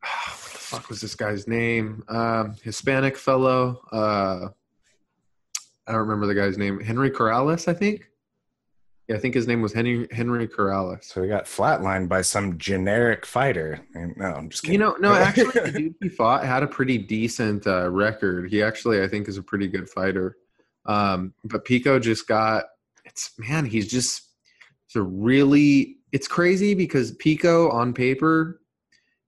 what the fuck was this guy's name? Um, Hispanic fellow. Uh, I don't remember the guy's name. Henry Corrales, I think. Yeah, I think his name was Henry Henry Corrales. So he got flatlined by some generic fighter. And- No, I'm just kidding. You know, no, [LAUGHS] actually, the dude he fought had a pretty decent uh, record. He actually, I think, is a pretty good fighter. Um, but Pico just got it's man, he's just it's a really it's crazy because Pico on paper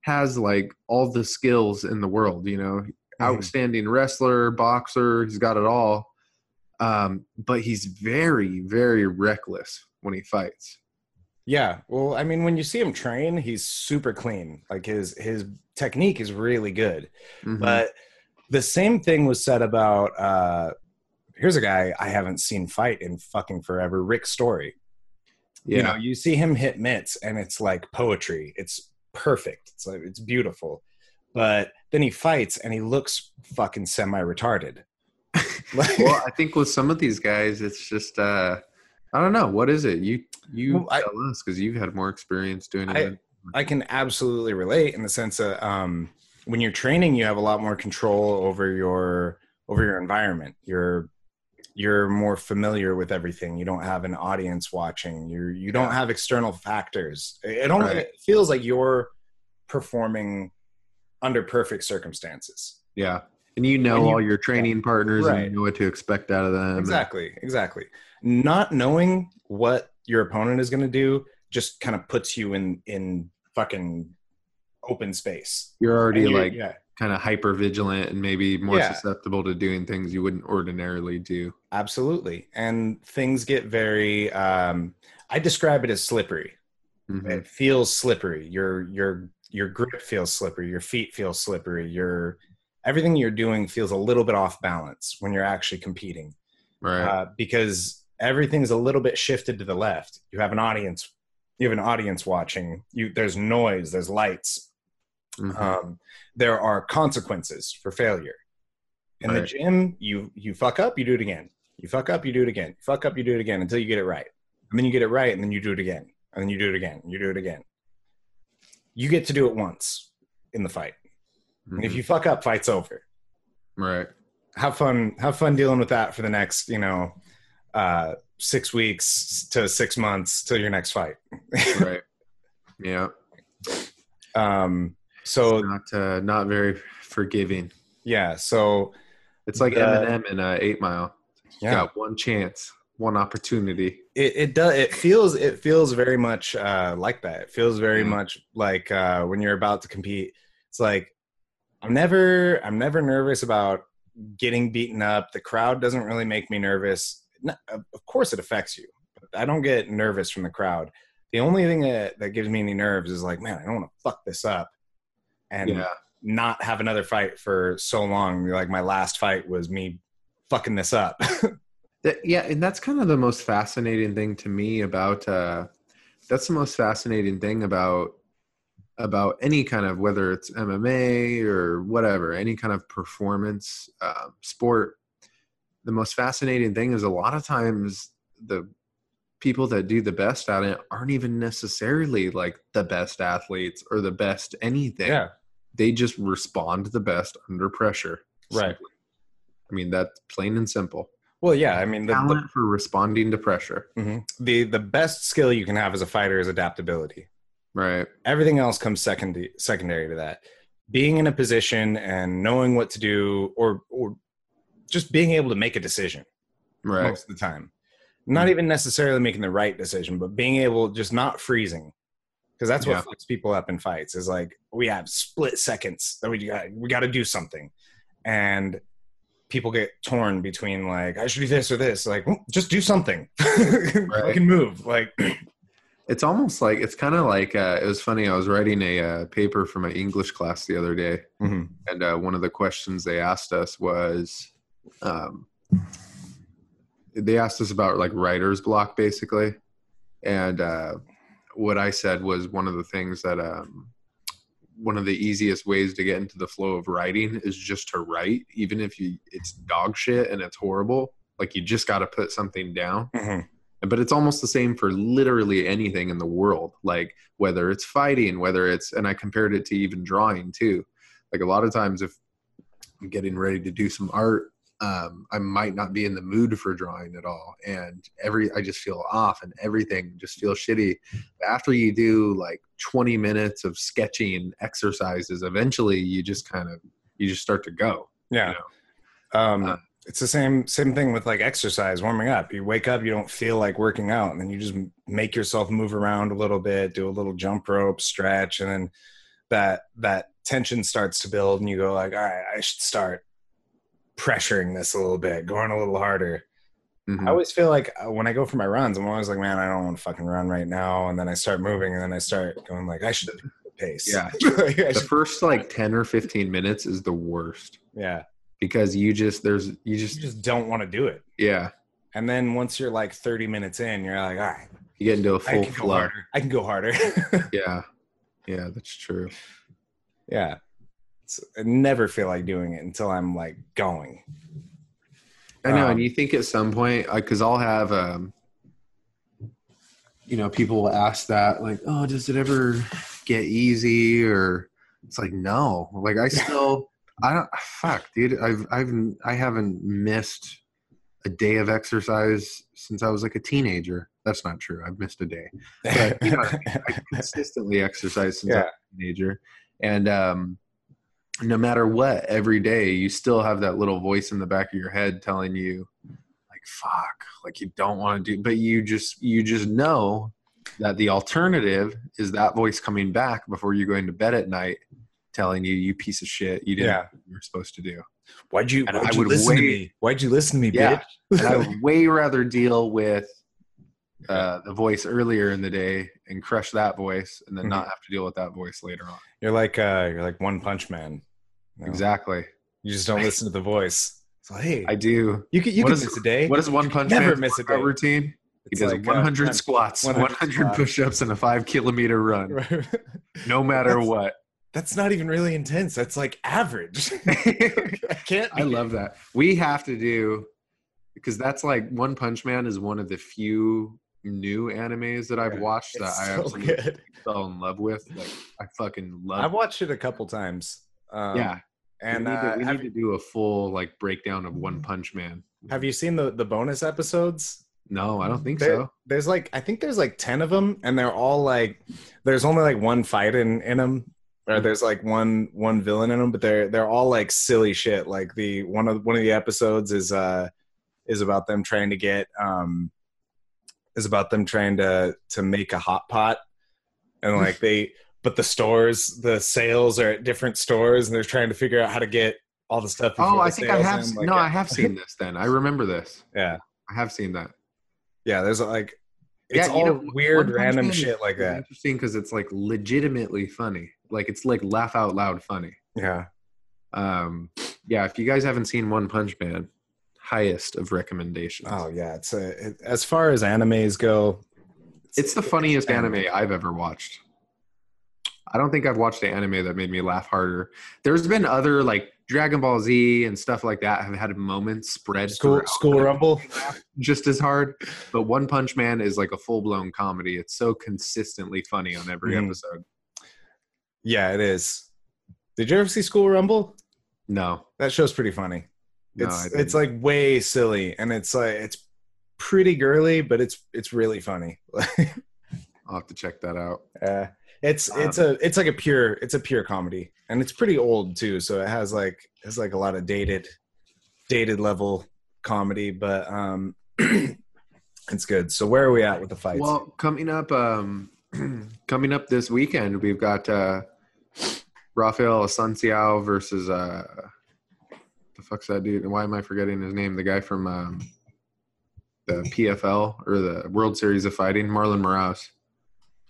has like all the skills in the world. You know, outstanding wrestler, boxer, he's got it all. Um, but he's very, very reckless when he fights. Yeah, well, I mean, when you see him train, he's super clean. Like his his technique is really good. Mhm. But the same thing was said about uh here's a guy I haven't seen fight in fucking forever, Rick Story. You know, you see him hit mitts and it's like poetry. It's perfect. It's like it's beautiful. But then he fights and he looks fucking semi-retarded. [LAUGHS] well, I think with some of these guys, it's just uh, I don't know what is it. You you Well, I- tell us because you've had more experience doing it. I, I can absolutely relate in the sense that um, when you're training, you have a lot more control over your over your environment. You're you're more familiar with everything. You don't have an audience watching. You you don't have external factors. It only Right. it feels like you're performing under perfect circumstances. yeah, and you know When you- all your training partners and you know what to expect out of them. Exactly, exactly. Not knowing what your opponent is going to do just kind of puts you in in fucking open space. You're already you're- like yeah. Kind of hyper vigilant and maybe more Yeah. susceptible to doing things you wouldn't ordinarily do. Absolutely. And things get very um I describe it as slippery. Mhm. It feels slippery. Your your your grip feels slippery, your feet feel slippery, your everything you're doing feels a little bit off balance when you're actually competing. Right. Uh, because everything's a little bit shifted to the left. You have an audience you have an audience watching. You there's noise, there's lights. Mhm. Um, there are consequences for failure. In the gym, you you fuck up, you do it again. You fuck up, you do it again. Fuck up, you do it again until you get it right. And then you get it right, and then you do it again. And then you do it again. You do it again. You get to do it once in the fight. And if Mhm. you fuck up, fight's over. right. Have fun. Have fun dealing with that for the next, you know, uh, six weeks to six months till your next fight. [LAUGHS] right. Yeah. um, so Not uh, not very forgiving. yeah, so It's like The- Eminem in uh, Eight Mile. yeah, Got one chance, one opportunity. it, it does it feels it feels very much uh like that it feels very Yeah. much like uh when you're about to compete it's like i'm never i'm never nervous about getting beaten up the crowd doesn't really make me nervous No- of of course it affects you but i don't get nervous from the crowd The only thing that, that gives me any nerves is like, man, I don't want to fuck this up and Yeah. not have another fight for so long. Like my last fight was me fucking this up. [LAUGHS] Yeah, and that's kind of the most fascinating thing to me about uh that's the most fascinating thing about about any kind of whether it's MMA or whatever, any kind of performance uh, sport. The most fascinating thing is a lot of times the people that do the best at it aren't even necessarily like the best athletes or the best anything. yeah. They just respond the best under pressure. Right. Simply. I mean, that's plain and simple. Well, yeah. I mean, the, the, Talent for responding to pressure. mhm. the the best skill you can have as a fighter is adaptability. Right. everything else comes second secondary to that being in a position and knowing what to do or or just being able to make a decision Right. most of the time not even necessarily making the right decision but being able just not freezing because that's what Yeah. fucks people up in fights is like we have split seconds that we got we got to do something and people get torn between like i should do this or this like "Mm, just do something [LAUGHS] i can move like [CLEARS THROAT] It's almost like it's kind of like uh, it was funny. I was writing a uh, paper for my English class the other day, Mhm. and uh, one of the questions they asked us was, um, they asked us about like writer's block, basically, and uh, what I said was one of the things that um, one of the easiest ways to get into the flow of writing is just to write, even if you it's dog shit and it's horrible. Like you just got to put something down Mhm. but it's almost the same for literally anything in the world like whether it's fighting whether it's and i compared it to even drawing too like a lot of times if i'm getting ready to do some art um, i might not be in the mood for drawing at all and every i just feel off and everything just feels shitty But after you do like 20 minutes of sketching exercises eventually you just kind of you just start to go Yeah. Um, it's the same same thing with like exercise, warming up. You wake up, you don't feel like working out, and then you just make yourself move around a little bit, do a little jump rope, stretch, and then that that tension starts to build, and you go like, all right, I should start pressuring this a little bit, going a little harder. Mhm. I always feel like uh, when I go for my runs, I'm always like, man, I don't want to fucking run right now, and then I start moving, and then I start going like, I should pace. Yeah. [LAUGHS] Like, the first like 10 or 15 minutes is the worst yeah. because you just there's you You just just don't want to do it. yeah And then once you're like 30 minutes in, you're like, all right, you get into a full flow harder. I can go harder. [LAUGHS] yeah yeah that's true yeah. I never feel like doing it until I'm like going. i know Um, and you think at some point because i'll have um you know people will ask that like oh does it ever get easy? Or it's like no. Like i still i don't fuck dude i've i've i haven't missed a day of exercise since i was like a teenager. That's not true i've missed a day. But you know, I [LAUGHS] consistently exercise since I was a teenager, and um, no matter what, every day you still have that little voice in the back of your head telling you, like, "Fuck," like you don't want to do, but you just you just know that the alternative is that voice coming back before you're going to bed at night, telling you, "You piece of shit, you didn't Yeah. you're supposed to do." Why'd you, And why'd I you would listen to me? Why'd you listen to me, Yeah. bitch? I would [LAUGHS] way rather deal with uh, the voice earlier in the day and crush that voice, and then not have to deal with that voice later on. You're like uh you're like one punch man. Know? Exactly. You just don't [LAUGHS] listen to the voice. So hey, I do. you can you What can is- miss a day. What does One Punch Never miss a day. routine? He does like, uh, 100 one- squats, 100 100, squats. push-ups, and a five kilometer run, [LAUGHS] no matter That's- what. That's not even really intense. That's like average. [LAUGHS] I can't. I love that. We have to do because that's like One Punch Man is one of the few new animes that I've watched that It's I so absolutely good. fell in love with. Like I fucking love. I've watched it a couple times. Um, yeah, and we, need, uh, to, we have, need to do a full like breakdown of One Punch Man. have you seen the the bonus episodes? No, I don't think There- so. There's like I think there's like ten of them, and they're all like there's only like one fight in in them, or Mm-hmm. there's like one one villain in them, but they're they're all like silly shit. Like the one of one of the episodes is uh is about them trying to get um is about them trying to to make a hot pot, and like they but the stores the sales are at different stores, and they're trying to figure out how to get all the stuff. Oh, I think I have. Like, no. I have seen [LAUGHS] this. Then I remember this. Yeah. I have seen that. yeah there's like it's you all know, weird, random shit like that. Interesting because it's like legitimately funny. Like it's like laugh out loud funny. Yeah. Um, yeah, if you guys haven't seen One Punch Man, highest of recommendations. Oh yeah, it's a, it, as far as animes go. it's the funniest anime. anime I've ever watched. I don't think I've watched an anime that made me laugh harder. There's been other like Dragon Ball Z and stuff like that have had moments spread School School Rumble. [LAUGHS] just as hard. But One Punch Man is like a full blown comedy. It's so consistently funny on every Mhm. episode. Yeah, it is. Did you ever see School Rumble? No, That show's pretty funny. no, it's like way silly, and it's like it's pretty girly, but it's it's really funny. [LAUGHS] I'll have to check that out. Uh, it's it's a it's like a pure it's a pure comedy, and it's pretty old too. So it has like it's like a lot of dated dated level comedy, but um, [CLEARS THROAT] it's good. So where are we at with the fights? Well, coming up, um, [CLEARS THROAT] coming up this weekend, we've got uh, Rafael Asunciao versus uh, the fuck's that dude? Why am I forgetting his name? The guy from um, the PFL or the World Series of Fighting, Marlon Moraes.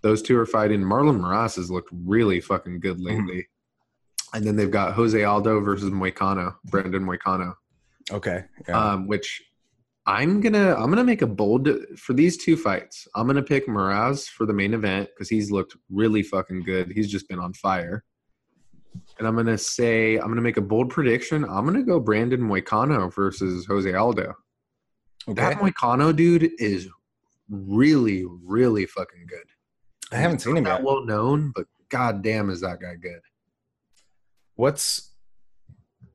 Those two are fighting. Marlon Moraes has looked really fucking good lately. And then they've got Jose Aldo versus Moicano, Brendan Moicano okay, yeah. um, which I'm gonna I'm gonna make a bold for these two fights. I'm gonna pick Moraes for the main event because he's looked really fucking good. He's just been on fire. And I'm gonna say I'm gonna make a bold prediction. I'm gonna go Brandon Moicano versus Jose Aldo. okay. That Moicano dude is really, really fucking good. I haven't seen him Not yet. well known, but god damn is that guy good. What's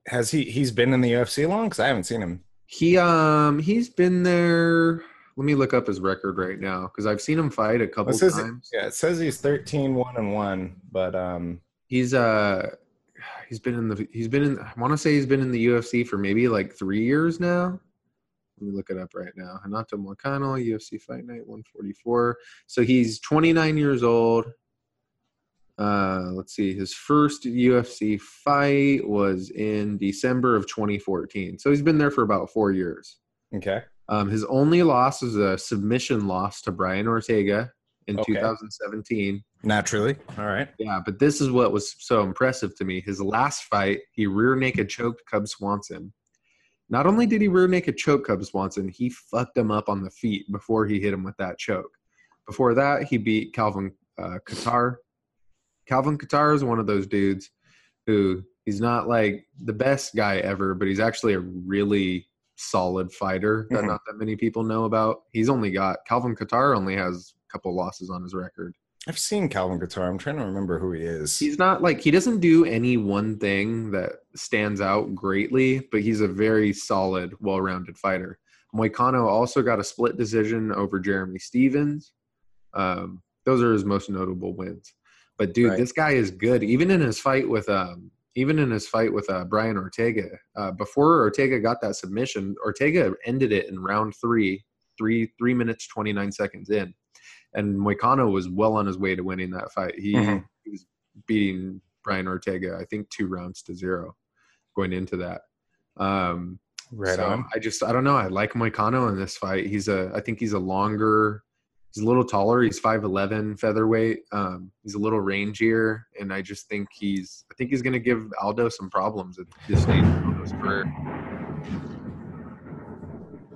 has he he's been in the UFC long? Because I haven't seen him. He um he's been there. Let me look up his record right now because I've seen him fight a couple times. yeah, it says he's 13 1 and 1, but um He's uh he's been in the he's been in I want to say he's been in the UFC for maybe like three years now. Let me look it up right now. Renato Moicano, UFC Fight Night 144. So he's 29 years old. Uh, let's see. His first UFC fight was in December of 2014. So he's been there for about four years. okay. Um, his only loss is a submission loss to Brian Ortega in Okay. 2017. Naturally. All right. Yeah, but this is what was so impressive to me. His last fight, he rear naked choked Cub Swanson. Not only did he rear naked choke Cub Swanson, he fucked him up on the feet before he hit him with that choke. Before that, he beat Calvin uh, Kattar. Calvin Kattar is one of those dudes who he's not like the best guy ever, but he's actually a really solid fighter that Mhm. not that many people know about. He's only got Calvin Kattar only has a couple losses on his record. I've seen Calvin Kattar. I'm trying to remember who he is. He's not like he doesn't do any one thing that stands out greatly, but he's a very solid, well-rounded fighter. Moicano also got a split decision over Jeremy Stephens. Um, those are his most notable wins. But dude, Right. this guy is good. Even in his fight with um, even in his fight with uh, Brian Ortega, uh, before Ortega got that submission, Ortega ended it in round three, three three minutes twenty nine seconds in, and Moicano was well on his way to winning that fight. He, Mhm. he was beating Brian Ortega, I think two rounds to zero, going into that. Um, right so on. I just I don't know. I like Moicano in this fight. He's a I think he's a longer. He's a little taller. He's five eleven featherweight. Um, he's a little rangier, and I just think he's I think he's going to give Aldo some problems at this stage of Aldo's career.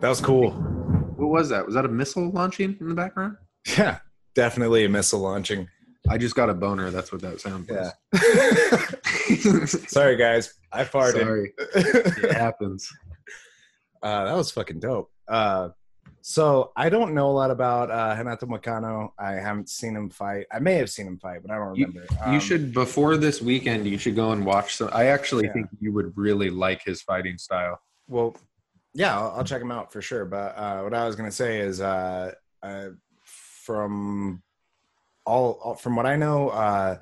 That was cool. What was that? Was that a missile launching in the background? Yeah. Definitely a missile launching. I just got a boner. That's what that sound was. Yeah. [LAUGHS] Sorry, guys. I farted. Sorry, [LAUGHS] it happens. Uh, that was fucking dope. Uh, so I don't know a lot about uh, Renato Moicano. I haven't seen him fight. I may have seen him fight, but I don't remember. you Um, should before this weekend. You should go and watch. some I actually Yeah. think you would really like his fighting style. Well, yeah, I'll, I'll check him out for sure. But uh, what I was gonna say is, uh, uh, from all, from what I know, uh,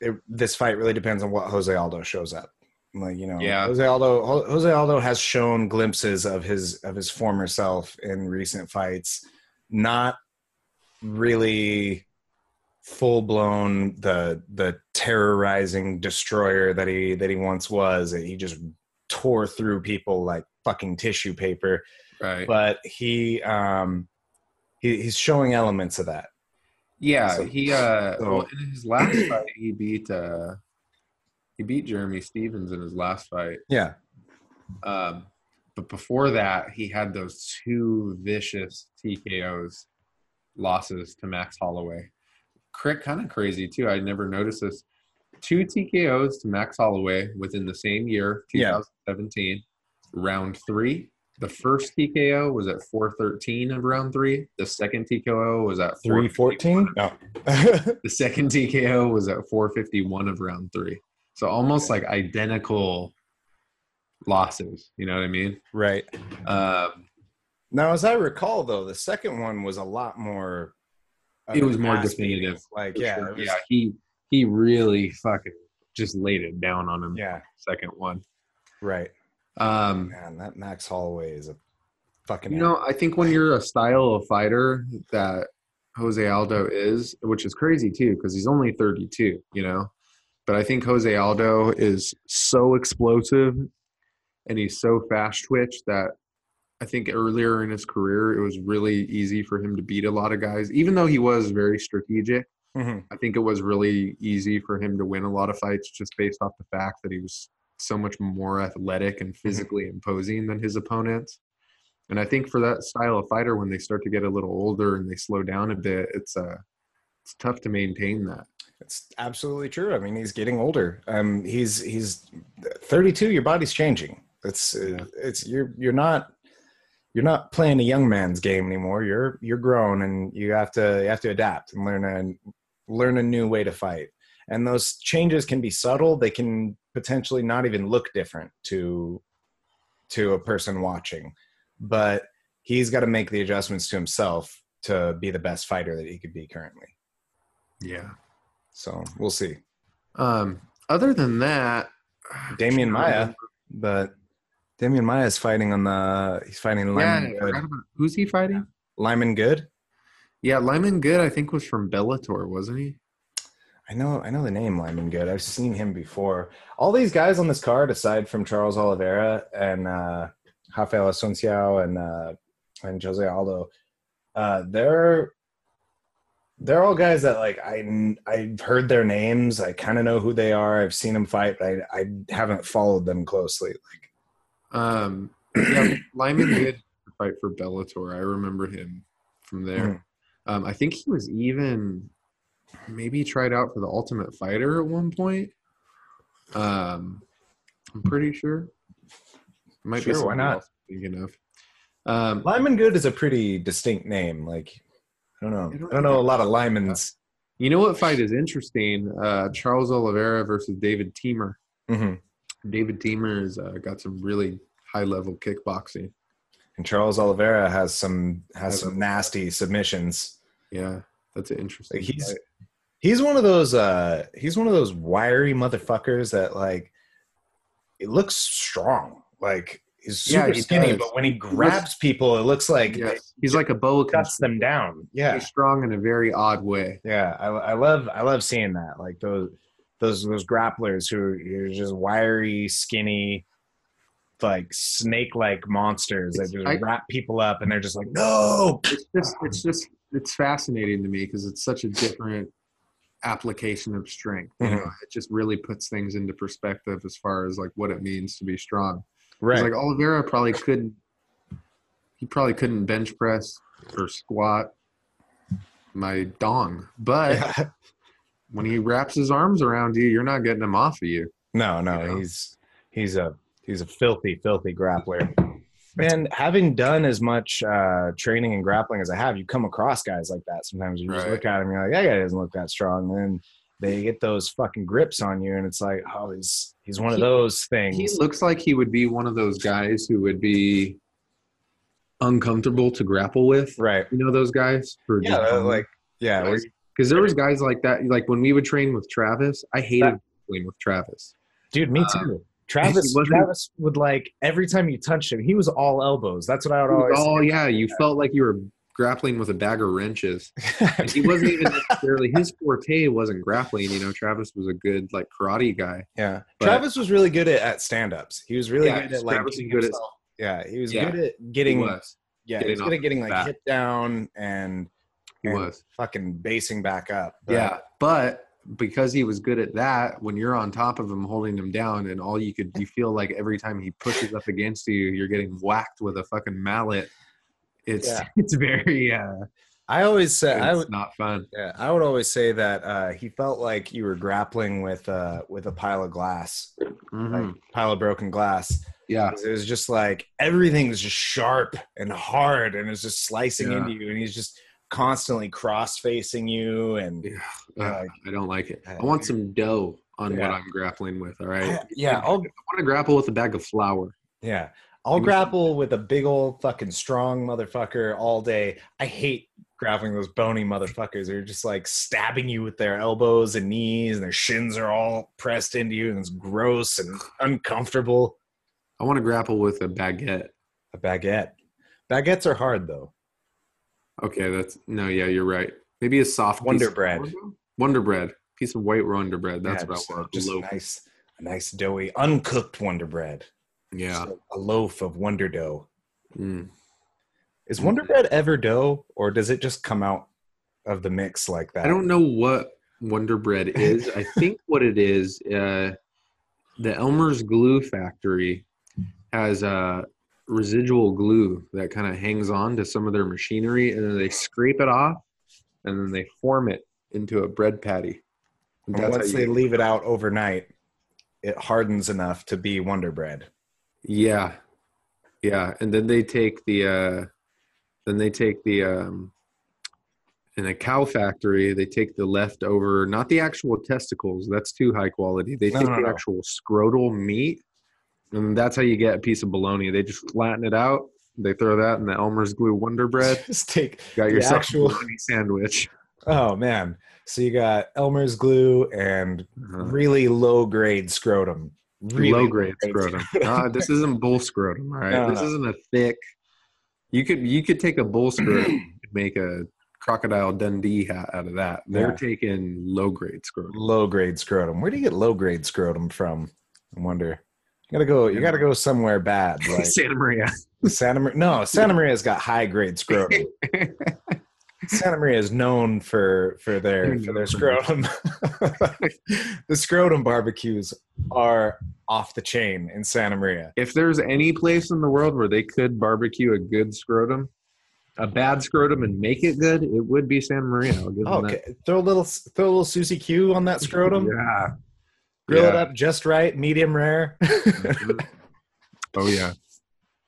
it, this fight really depends on what Jose Aldo shows up. Like you know, Yeah. Jose Aldo. Jose Aldo has shown glimpses of his of his former self in recent fights. Not really full blown the the terrorizing destroyer that he that he once was. He just tore through people like fucking tissue paper Right. but he um he, he's showing elements of that. Yeah, So- he uh so- well, in his last fight he beat uh he beat Jeremy Stephens in his last fight. Yeah. Um but before that he had those two vicious TKOs losses to Max Holloway. Kind of crazy too. I never noticed this. Two TKOs to Max Holloway within the same year, Yeah. 2017. Round three. The first TKO was at 413 of round three. The second TKO was at 314? No. the second TKO was at 451 of round three. So almost like identical losses. You know what I mean? right. Um, Now, as I recall, though, the second one was a lot more. it was more definitive. Like, yeah, sure. was- yeah. He he really fucking just laid it down on him. yeah, Second one. right. Um, Man, that Max Holloway is a fucking. you know, I think when you're a style of fighter that Jose Aldo is, which is crazy too, because he's only 32. You know, but I think Jose Aldo is so explosive and he's so fast twitch that I think earlier in his career it was really easy for him to beat a lot of guys. Even though he was very strategic, Mhm. I think it was really easy for him to win a lot of fights just based off the fact that he was so much more athletic and physically imposing than his opponents. And I think for that style of fighter, when they start to get a little older and they slow down a bit, it's uh, it's tough to maintain that. It's absolutely true. I mean, he's getting older. Um, he's he's 32. Your body's changing. It's uh, it's you're you're not you're not playing a young man's game anymore. You're you're grown, and you have to you have to adapt and learn a learn a new way to fight. And those changes can be subtle. They can potentially not even look different to to a person watching, but he's got to make the adjustments to himself to be the best fighter that he could be currently. Yeah. So we'll see. Um, other than that, [SIGHS] Demian Maia, but Demian Maia is fighting on the he's fighting yeah, Lyman I Good. about- who's he fighting? Lyman Good. Yeah, Lyman Good, I think was from Bellator, wasn't he? I know I know the name Lyman Good. I've seen him before. All these guys on this card, aside from Charles Oliveira and uh Rafael Asunciao and uh and Jose Aldo, uh they're they're all guys that like I I've heard their names. I kind of know who they are. I've seen them fight, but I I haven't followed them closely. Like Um, yeah, Lyman did fight for Bellator. I remember him from there. Um, I think he was even maybe tried out for the Ultimate Fighter at one point. Um, I'm pretty sure. Might Sure, why not? thinking of. Um, Lyman Good is a pretty distinct name. Like I don't know. I don't know a lot of Lymans. you know what fight is interesting? Uh, Charles Oliveira versus David Teymur. Mhm. David Teymur has uh, got some really high level kickboxing. And Charles Oliveira has some has Has some a- nasty submissions. Yeah, that's an interesting. Like he's he's one of those uh he's one of those wiry motherfuckers that like it looks strong. Like he's Yeah, super he skinny, does. but when he grabs people, it looks like Yes. he's like a boa cuts them down. Yeah, He's strong in a very odd way. yeah. I, I love I love seeing that. Like those those those grapplers who are just wiry, skinny, like snake like monsters that just I- wrap people up, and they're just like no. It's just it's just it's fascinating to me because it's such a different application of strength. You know, Mhm. it just really puts things into perspective as far as like what it means to be strong. Right. Like Oliveira probably couldn't he probably couldn't bench press or squat my dong. But Yeah. [LAUGHS] when he wraps his arms around you, you're not getting him off of you. No, no, You know? he's he's a he's a filthy, filthy grappler. Man, having done as much uh, training and grappling as I have, you come across guys like that. Sometimes you just look at him, you're like, that guy doesn't look that strong. And then they get those fucking grips on you, and it's like, oh, he's he's one of He- those things. He looks like he would be one of those guys who would be uncomfortable to grapple with. right? You know those guys? Yeah, just- uh, like yeah, because there was guys like that. Like when we would train with Travis, I hated playing with Travis. dude, me Uh, too. Travis, wasn't- Travis would like every time you touched him, he was all elbows. That's what I would always. Oh yeah, you felt like you were grappling with a bag of wrenches. And he wasn't even [LAUGHS] necessarily his forte wasn't grappling. You know, Travis was a good like karate guy. Yeah, But- Travis was really good at, at stand-ups. He was really Yeah, good at like Travis good at- yeah, he was Yeah, good at He getting was. yeah, getting was good at getting like bat. hit down and He and was. fucking basing back up. But- Yeah, but because he was good at that, when you're on top of him, holding him down, and all you could, you feel like every time he pushes up against you, you're getting whacked with a fucking mallet. It's Yeah. [LAUGHS] it's very uh, I always say I it's would not fun. yeah, I would always say that uh, he felt like you were grappling with uh, with a pile of glass, Mhm. like pile of broken glass. Yeah, It was just like everything's just sharp and hard, and it's just slicing Yeah. into you, and he's just constantly cross facing you, and Yeah. Yeah, Uh, I don't like it. I want some dough on what I'm grappling with. All right. yeah, I I'll want to grapple with a bag of flour. Yeah. I'll Give grapple with a big old fucking strong motherfucker all day. I hate grappling those bony motherfuckers. They're just like stabbing you with their elbows and knees, and their shins are all pressed into you, and it's gross and [SIGHS] uncomfortable. I want to grapple with a baguette. A baguette. Baguettes are hard though. Okay, that's no, yeah, you're right. Maybe a soft Wonder bread. sourdough? Wonder bread, piece of white Wonder bread. That's Yeah, what just, I want. just a nice, a nice doughy, uncooked Wonder bread. Yeah. Just a loaf of Wonder dough. Mm. Is Wonder bread ever dough, or does it just come out of the mix like that? I don't know what Wonder Bread is. I [LAUGHS] think what it is, uh, the Elmer's Glue Factory has uh, residual glue that kind of hangs on to some of their machinery, and then they scrape it off, and then they form it into a bread patty. And once they leave it out overnight, it hardens enough to be Wonder Bread. Yeah, yeah, and then they take the, uh, then they take the, um, in a cow factory, they take the leftover, not the actual testicles. That's too high quality. They No, take no, the no. actual scrotal meat, and that's how you get a piece of bologna. They just flatten it out. They throw that in the Elmer's glue Wonder Bread. [LAUGHS] Just take Got yourself actual- bologna sandwich. Oh man! So you got Elmer's glue and Uh-huh. really low grade scrotum. Really low grade scrotum. Uh, this [LAUGHS] isn't bull scrotum, all right? No, this no. isn't a thick. You could you could take a bull scrotum and make a crocodile Dundee hat out of that. They're Yeah. taking low grade scrotum. Low grade scrotum. Where do you get low grade scrotum from? I wonder. You gotta go. You gotta go somewhere bad, [LAUGHS] like Santa Maria. Santa Maria. No, Santa Maria's got high grade scrotum. [LAUGHS] Santa Maria is known for for their for their scrotum. [LAUGHS] the scrotum barbecues are off the chain in Santa Maria. If there's any place in the world where they could barbecue a good scrotum, a bad scrotum, and make it good, it would be Santa Maria. I'll give them Okay, throw a little throw a little Susie Q on that that. scrotum. Yeah. Grill it up just right, medium rare. [LAUGHS] Oh yeah.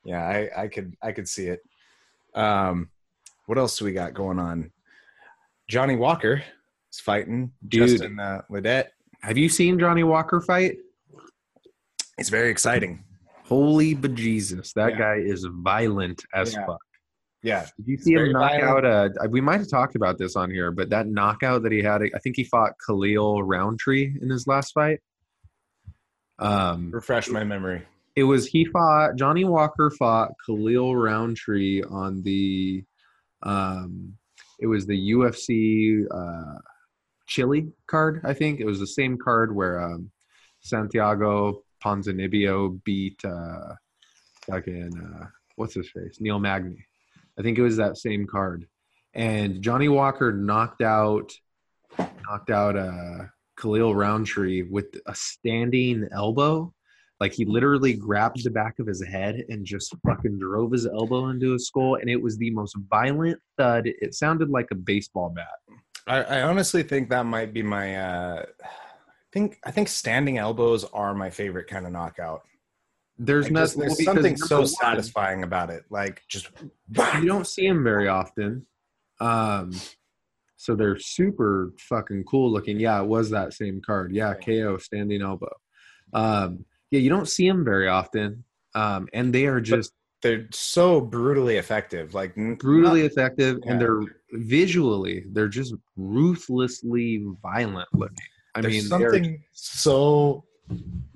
yeah, I, I could I could see it. Um, what else do we got going on? Johnny Walker is fighting Dude. Justin uh, Ledet. Have you seen Johnny Walker fight? It's very exciting. Holy bejesus, that Yeah. guy is violent as Yeah. fuck. Yeah, Did you see him knock violent. out? Uh, we might have talked about this on here, but that knockout that he had, I think he fought Khalil Rountree in his last fight. Um, refresh my memory. it was he fought Johnny Walker fought Khalil Rountree on the, um, it was the UFC uh, Chile card. I think it was the same card where um, Santiago Ponzinibbio beat uh, fucking uh, what's his face Neil Magny. I think it was that same card, and Johnny Walker knocked out knocked out uh, Khalil Rountree with a standing elbow. Like he literally grabbed the back of his head and just fucking drove his elbow into his skull, and it was the most violent thud. It sounded like a baseball bat. I, I honestly think that might be my. Uh, I think I think standing elbows are my favorite kind of knockout. There's nothing. there's something so one, satisfying about it. Like just You don't see them very often. Um, so they're super fucking cool looking. Yeah, it was that same card. Yeah, KO standing elbow. Um, yeah, you don't see them very often. Um, and they are just they're so brutally effective. Like brutally not- effective, yeah. and they're visually they're just ruthlessly violent looking. I there's mean, something so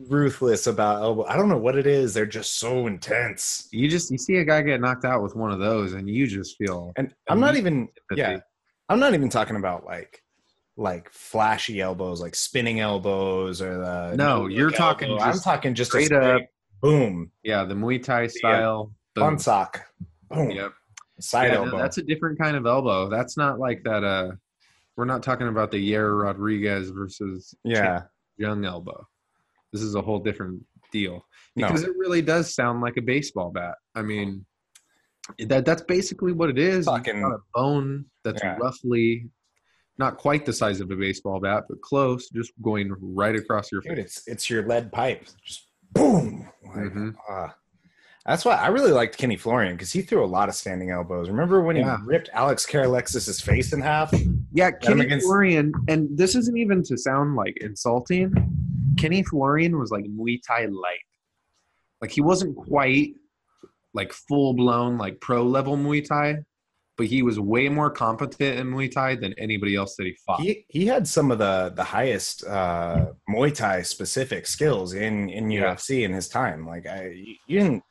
ruthless about elbow. I don't know what it is. They're just so intense. you just you see a guy get knocked out with one of those, and you just feel And I'm not even sympathy. yeah. I'm not even talking about like like flashy elbows, like spinning elbows or the No, you're talking elbow. I'm just talking just straight up boom, yeah the Muay Thai style. boom. bun sock, boom. Yep. Side Yeah, no, elbow. that's a different kind of elbow. That's not like that. Uh, we're not talking about the Yair Rodriguez versus yeah. Young elbow. This is a whole different deal No. because it really does sound like a baseball bat. I mean, that that's basically what it is. Fucking- a bone that's Yeah. roughly not quite the size of a baseball bat, but close, just going right across your Dude, face. it's it's your lead pipe. Just boom. Mhm. ah. that's why I really liked Kenny Florian because he threw a lot of standing elbows. Remember when he ripped Alex Karalexis' face in half? Yeah, Kenny against- Florian, and this isn't even to sound like insulting. Kenny Florian was like Muay Thai light. Like he wasn't quite like full blown like pro level Muay Thai, but he was way more competent in Muay Thai than anybody else that he fought. He he had some of the the highest uh, Muay Thai specific skills in in Yeah. UFC in his time. Like I, you didn't.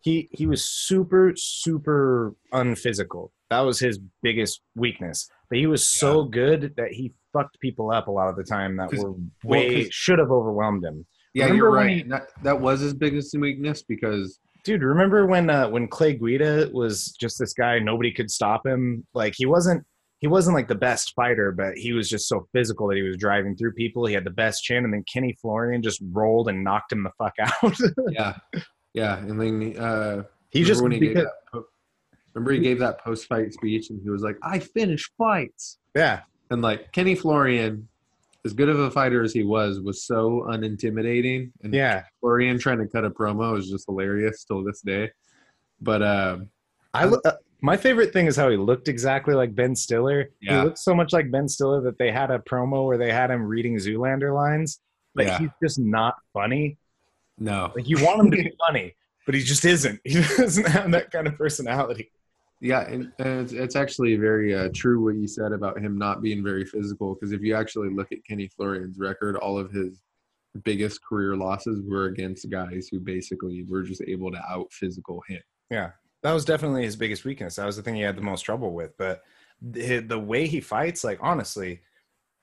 He he was super super unphysical. That was his biggest weakness. But he was so good that he fucked people up a lot of the time that were well, should have overwhelmed him. yeah, Remember you're right. he- that, that was his biggest weakness because Dude, remember when uh, when Clay Guida was just this guy, nobody could stop him. Like he wasn't he wasn't like the best fighter, but he was just so physical that he was driving through people. He had the best chin, and then Kenny Florian just rolled and knocked him the fuck [LAUGHS] out. yeah, yeah, and then uh, he just when he gave that remember he gave that post fight speech and he was like, "I finish fights." yeah And like Kenny Florian, as good of a fighter as he was, was so unintimidating. And yeah. Florian trying to cut a promo is just hilarious still this day. But uh, I uh, my favorite thing is how he looked exactly like Ben Stiller. Yeah. He looked so much like Ben Stiller that they had a promo where they had him reading Zoolander lines, but Yeah. he's just not funny. no, Like you want him to be [LAUGHS] funny, but he just isn't. He doesn't have that kind of personality. Yeah, and, and it's, it's actually very uh, true what you said about him not being very physical. Because if you actually look at Kenny Florian's record, all of his biggest career losses were against guys who basically were just able to out physical him. Yeah, that was definitely his biggest weakness. That was the thing he had the most trouble with. But the, the way he fights, like honestly,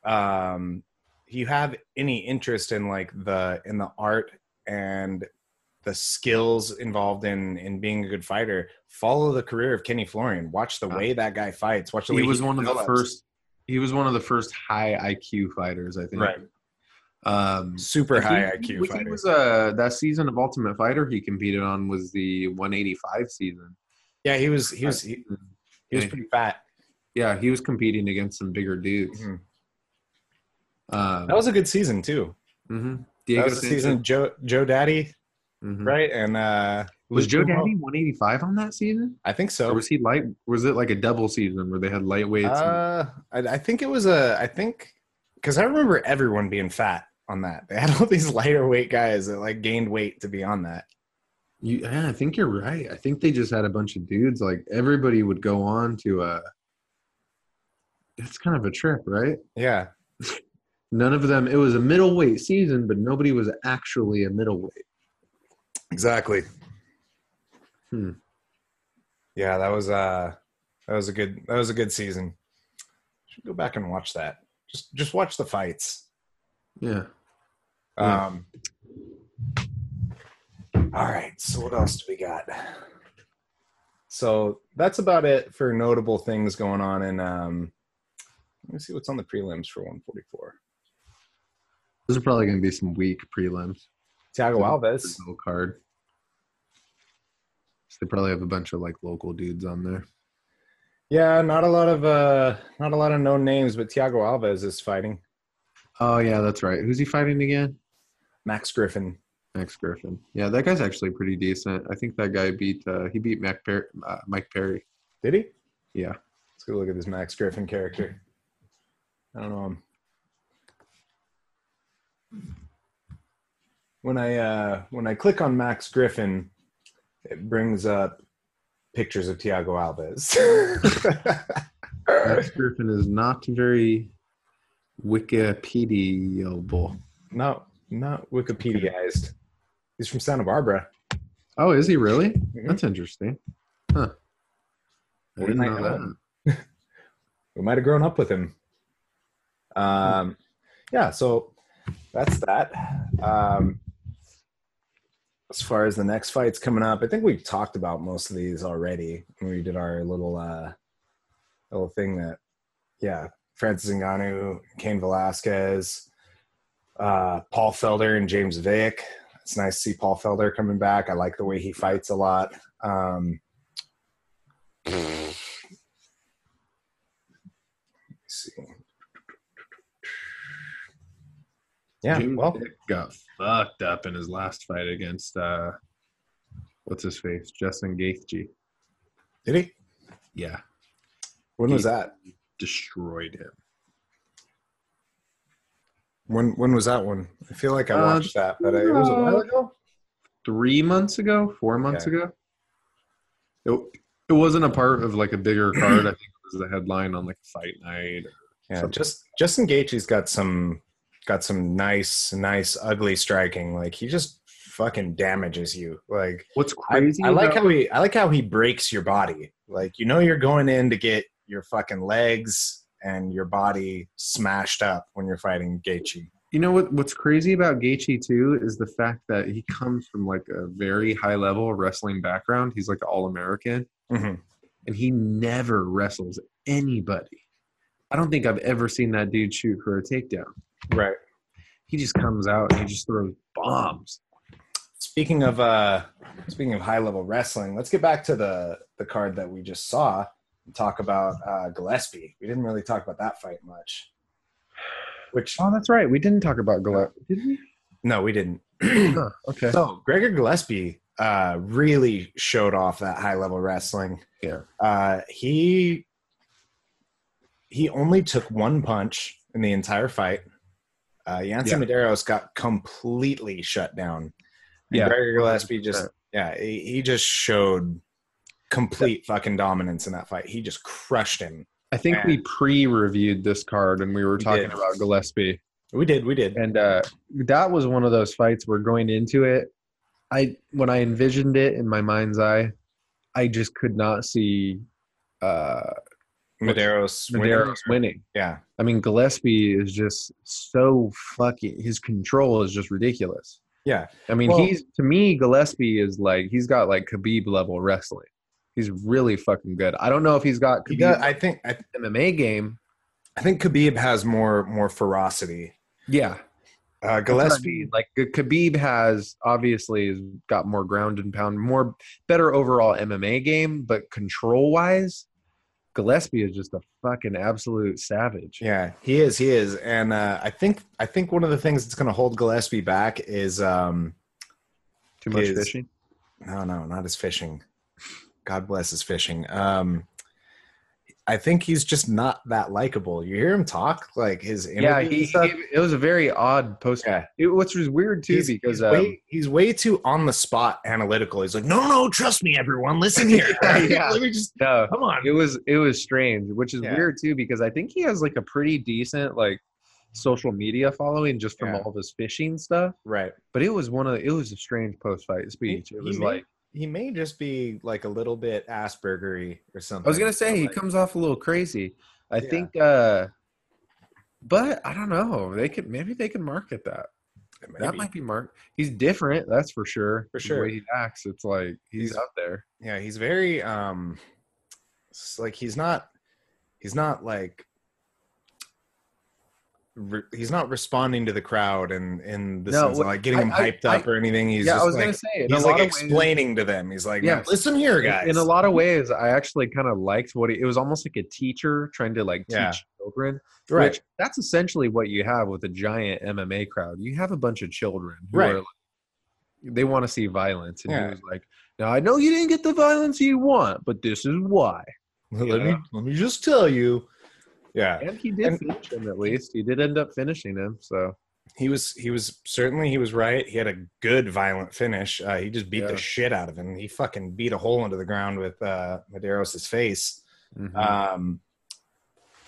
um, you have any interest in like the in the art and the skills involved in in being a good fighter, follow the career of Kenny Florian. Watch the way that guy fights. Watch the way He was one of the first. He was one of the first high IQ fighters, I think. right, Um, super high think IQ he, fighter. He was uh, that season of Ultimate Fighter he competed on was the 185 season. yeah, he was he was he, he was pretty fat. Yeah, he was competing against some bigger dudes. Mhm. Um, That was a good season too. mhm. That was the season Joe Joe Daddy, Mhm. right? And uh Was Joe Luke Daddy 185 on that season? I think so. Or was he light? Was it like a double season where they had lightweights? and- Uh, I, I think it was a. I think because I remember everyone being fat on that. They had all these lighter weight guys that like gained weight to be on that. You, yeah, I think you're right. I think they just had a bunch of dudes. Like everybody would go on to a. It's kind of a trip, right? Yeah, [LAUGHS] None of them. It was a middleweight season, but nobody was actually a middleweight. Exactly. Hmm. Yeah, that was uh that was a good that was a good season. Should go back and watch that. Just just watch the fights. Yeah. Yeah. Um. All right. So what else do we got? So that's about it for notable things going on in. Um, let me see what's on the prelims for 144. Those are probably going to be some weak prelims. Thiago Alves. Card. So they probably have a bunch of like local dudes on there. Yeah, not a lot of uh, not a lot of known names, but Thiago Alves is fighting Oh yeah, that's right. Who's he fighting again? Max Griffin. Max Griffin. Yeah, that guy's actually pretty decent. I think that guy beat uh, he beat Mac Perry, uh, Mike Perry. Did he? Yeah. Let's go look at this Max Griffin character. I don't know him. When I uh, when I click on Max Griffin, it brings up pictures of Thiago Alves. Max Griffin is not very Wikipediable. no, not Wikipediaized. He's from Santa Barbara. Oh, is he really? Mhm. That's interesting. Huh. I We didn't might know that. [LAUGHS] We might have grown up with him. Um, yeah, so that's that. Um, as far as the next fights coming up, I think we've talked about most of these already when we did our little uh little thing that yeah, Francis Ngannou, Cain Velasquez, uh Paul Felder and James Vick. It's nice to see Paul Felder coming back. I like the way he fights a lot. Um let's see. Yeah, James well, got fucked up in his last fight against uh, what's his face, Justin Gaethje. did he? Yeah, When was that? destroyed him. When when was that one? I feel like I Uh, watched that, but it was a while ago. Three months ago, four months Yeah. ago. It, it wasn't a part of like a bigger card. I think it was the headline on like a fight night. Yeah, Something. just Justin Gaethje's got some got some nice, nice, ugly striking. Like he just fucking damages you. Like What's crazy? I like about- how he I like how he breaks your body. Like you know you're going in to get your fucking legs and your body smashed up when you're fighting Gaethje. You know what? What's crazy about Gaethje too is the fact that he comes from like a very high level wrestling background. He's like an all American, Mhm. and he never wrestles anybody. I don't think I've ever seen that dude shoot for a takedown. Right. He just comes out and he just throws bombs. Speaking of uh speaking of high level wrestling, let's get back to the the card that we just saw and talk about uh Gillespie. We didn't really talk about that fight much. Which Oh, that's right. We didn't talk about Gillespie, did we? no, we didn't. [CLEARS THROAT] Huh, okay. so Gregor Gillespie uh really showed off that high level wrestling. Yeah. Uh he he only took one punch in the entire fight. Uh Yancy Yeah. Medeiros got completely shut down. And Yeah, Gregor Gillespie just yeah, he, he just showed complete fucking dominance in that fight. He just crushed him. I think we pre-reviewed this card and we were We talking did. about Gillespie. We did, we did. and uh, that was one of those fights where going into it i when i envisioned it in my mind's eye i just could not see uh Medeiros, Medeiros winning. Yeah. i mean gillespie is just so fucking his control is just ridiculous Yeah. i mean Well- he's to me gillespie is like he's got like khabib level wrestling he's really fucking good i don't know if he's got He khabib does, I think I, mma game I think Khabib has more more ferocity. yeah Uh, Gillespie, like Khabib has obviously has got more ground and pound, more better overall MMA game, but control wise, Gillespie is just a fucking absolute savage. yeah, he is, he is, and uh, I think I think one of the things that's going to hold Gillespie back is um, Too much is- fishing. no, no, not his fishing. God bless his fishing. Um, I think he's just not that likable. You hear him talk like his Yeah, he, he- it was a very odd post. Yeah. It, which was weird too he's, because he's, um, way, he's way too on the spot analytical. He's like, no, no, trust me, everyone, listen here. [LAUGHS] Yeah. [LAUGHS] Let me just no, come on. it was it was strange, which is Yeah. weird too because I think he has like a pretty decent like social media following just from Yeah. all of his fishing stuff. Right. But it was one of it was a strange post fight speech. He- It was like he may just be like a little bit Aspergery or something. I was gonna say he Like, comes off a little crazy. I Yeah. think, uh but I don't know. They could maybe they could market that. That might be Mark. He's different, that's for sure. For sure, The way he acts, it's like he's, He's- out there. yeah, he's very um, like he's not, he's not like. Re- he's not responding to the crowd and in the No, sense of like getting I- them I- hyped up I- or anything. He's yeah, just I was like, gonna say he's like of ways- explaining to them. He's like. "Now, listen here, guys. In a lot of ways, I actually kind of liked what he. It was almost like a teacher trying to like teach Yeah. children. right, Which that's essentially what you have with a giant MMA crowd. You have a bunch of children who Right. are like, they want to see violence, and Yeah. he was like, "Now I know you didn't get the violence you want, but this is why." let me let me just tell you, yeah, And he did And- finish him at least. He did end up finishing him. So he was he was certainly he was right. He had a good violent finish. Uh, he just beat Yeah. the shit out of him. He fucking beat a hole into the ground with uh, Medeiros' face. mhm. Um,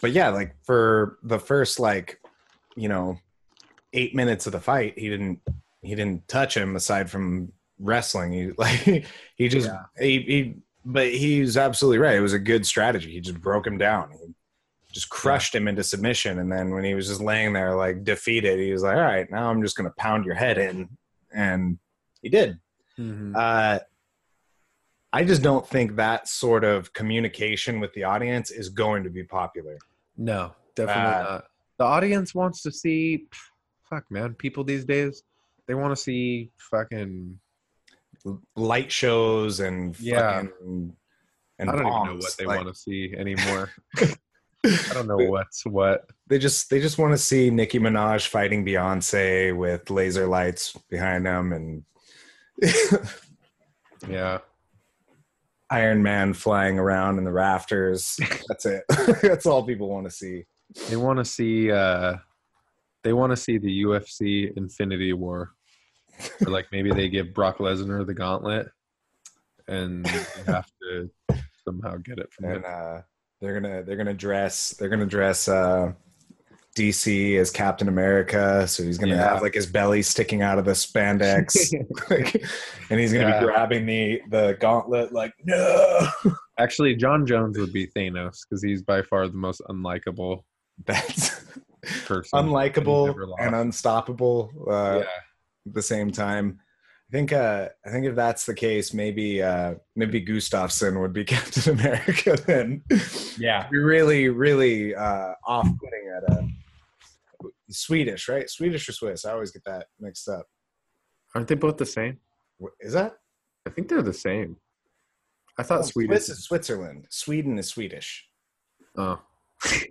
but yeah, like for the first like you know eight minutes of the fight, he didn't he didn't touch him aside from wrestling. He [LAUGHS] like he just Yeah. he, he but he's absolutely right. It was a good strategy. He just broke him down. He just crushed him into submission, and then when he was just laying there like defeated, he was like, "All right, now I'm just gonna pound your head in," and he did. Mhm. Uh, I just don't think that sort of communication with the audience is going to be popular. No, definitely Uh, not. The audience wants to see, fuck, man. People these days, they want to see fucking. Light shows and Yeah. fucking and I don't even know what they Like, want to see anymore. [LAUGHS] [LAUGHS] I don't know what's what. They just they just want to see Nicki Minaj fighting Beyonce with laser lights behind them and [LAUGHS] Yeah. Iron Man flying around in the rafters. [LAUGHS] That's it. That's all people want to see. They want to see. uh They want to see the UFC Infinity War, or like maybe they give Brock Lesnar the gauntlet, and have to somehow get it from And him. uh, they're gonna they're gonna dress they're gonna dress uh, DC as Captain America. So he's gonna Yeah. have like his belly sticking out of the spandex, [LAUGHS] Like, and he's gonna Yeah. be grabbing the the gauntlet like no. [LAUGHS] Actually, John Jones would be Thanos because he's by far the most unlikable That's person. [LAUGHS] Unlikable and unstoppable uh, yeah. at the same time. I think uh, I think if that's the case, maybe uh, maybe Gustafsson would be [LAUGHS] Captain America then. Yeah. Be really really uh, off-putting at a Swedish, right? Swedish or Swiss? I always get that mixed up. Aren't they both the same? Is that? I think they're the same. I thought Oh, Sweden. Swiss is Switzerland. Sweden is Swedish. Oh,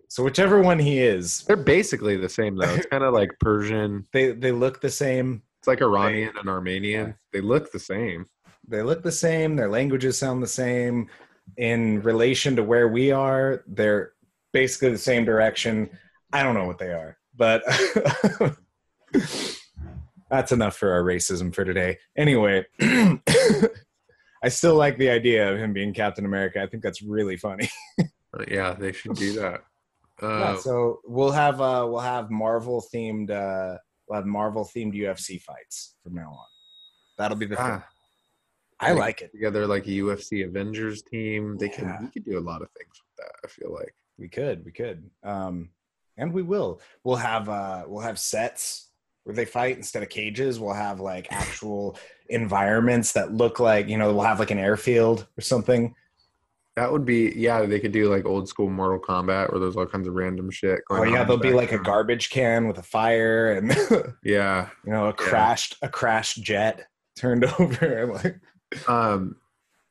So whichever one he is, they're basically the same though. It's [LAUGHS] kind of like Persian. they they look the same. It's like Iranian and Armenian. They look the same. they look the same. Their languages sound the same. In relation to where we are they're basically the same direction. I don't know what they are but [LAUGHS] that's enough for our racism for today. Anyway [CLEARS THROAT] i still like the idea of him being captain america. I think that's really funny. [LAUGHS] Yeah, they should do that. Yeah, Uh, so we'll have uh we'll have marvel themed uh we'll have marvel themed ufc fights from now on that'll be the thing ah, i like it together like a UFC Avengers team. They could Yeah. we could do a lot of things with that. I feel like. We could, we could. Um and we will. We'll have uh we'll have sets where they fight instead of cages. We'll have like actual [LAUGHS] environments that look like, you know, we'll have like an airfield or something. That would be yeah. They could do like old school Mortal Kombat where there's all kinds of random shit. Oh yeah, there'll be like a garbage can with a fire and [LAUGHS] Yeah. you know, a crashed a crashed jet turned [LAUGHS] over like Um,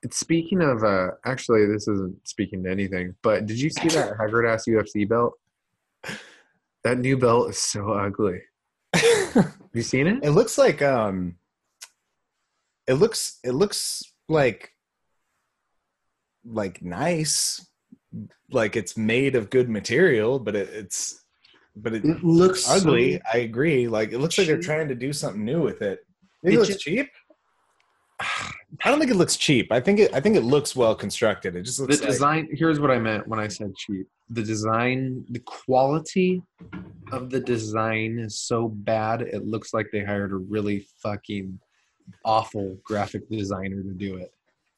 it's speaking of uh, actually, this isn't speaking to anything, but did you see that haggard ass UFC belt? That new belt is so ugly. [LAUGHS] Have you seen it? It looks like um it looks it looks like like nice like it's made of good material but it, it's but it, It looks ugly so- i agree like it looks like they're trying to do something new with it Maybe it It looks ju- cheap [SIGHS] i don't think it looks cheap i think it i think it looks well constructed it just The looks like, design. Here's what I meant when I said cheap. The design, the quality of the design is so bad. It looks like they hired a really fucking awful graphic designer to do it.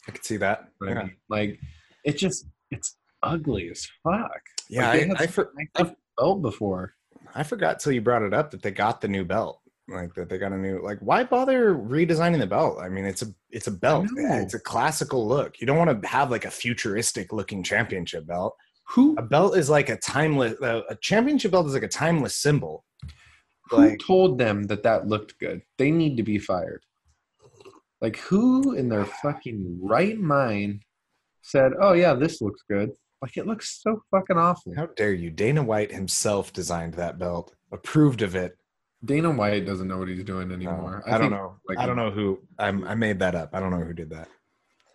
I could see that I mean, like it just it's ugly as fuck. yeah Like, I, I, for, nice stuff before. I forgot till you brought it up that they got the new belt. Like that they got a new like why bother redesigning the belt? I mean it's a it's a belt. It's a classical look. You don't want to have like a futuristic looking championship belt. Who A belt is like a timeless uh, a championship belt is like a timeless symbol. who Like told them that that looked good? They need to be fired. Like who in their fucking right mind said, "Oh yeah, this looks good." Like it looks so fucking awful. how dare you? Dana White himself designed that belt, approved of it. Dana White doesn't know what he's doing anymore. I, don't think, know. like- I don't know who I'm, I made that up. I don't know who did that.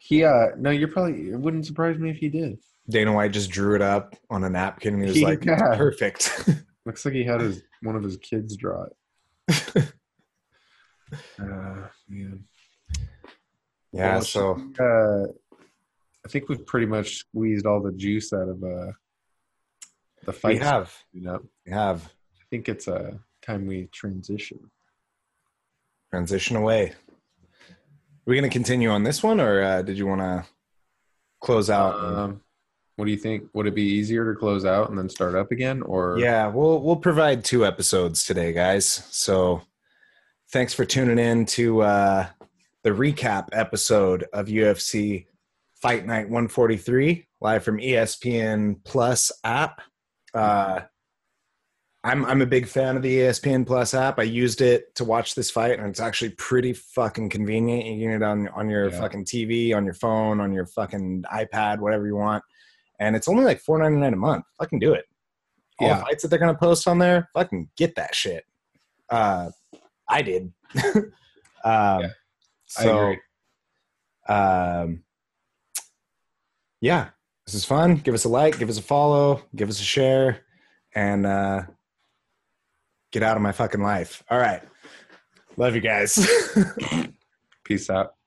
He uh no, you're probably it wouldn't surprise me if he did. Dana White just drew it up on a napkin and he was [LAUGHS] like, Yeah. perfect. [LAUGHS] Looks like he had his one of his kids draw it. [LAUGHS] uh, man. Yeah. Well, So uh, I think we've pretty much squeezed all the juice out of uh, the we fight. have, You know, we have. I think it's uh, time we transition. transition away. Are we going to continue on this one, or uh, did you want to close out? Um, what do you think? Would it be easier to close out and then start up again, or yeah, we'll we'll provide two episodes today, guys. So thanks for tuning in to uh, the recap episode of UFC Fight Night 143 live from ESPN Plus app. Uh, I'm I'm a big fan of the ESPN Plus app. I used it to watch this fight, and it's actually pretty fucking convenient. You can get it on on your Yeah. fucking TV, on your phone, on your fucking iPad, whatever you want. And it's only like four ninety nine a month. Fucking do it. All Yeah. the fights that they're gonna post on there, fucking get that shit. Uh, I did. [LAUGHS] um, I so, um, yeah, this is fun. Give us a like, give us a follow, give us a share, and uh, get out of my fucking life. All right. Love you guys. [LAUGHS] Peace out.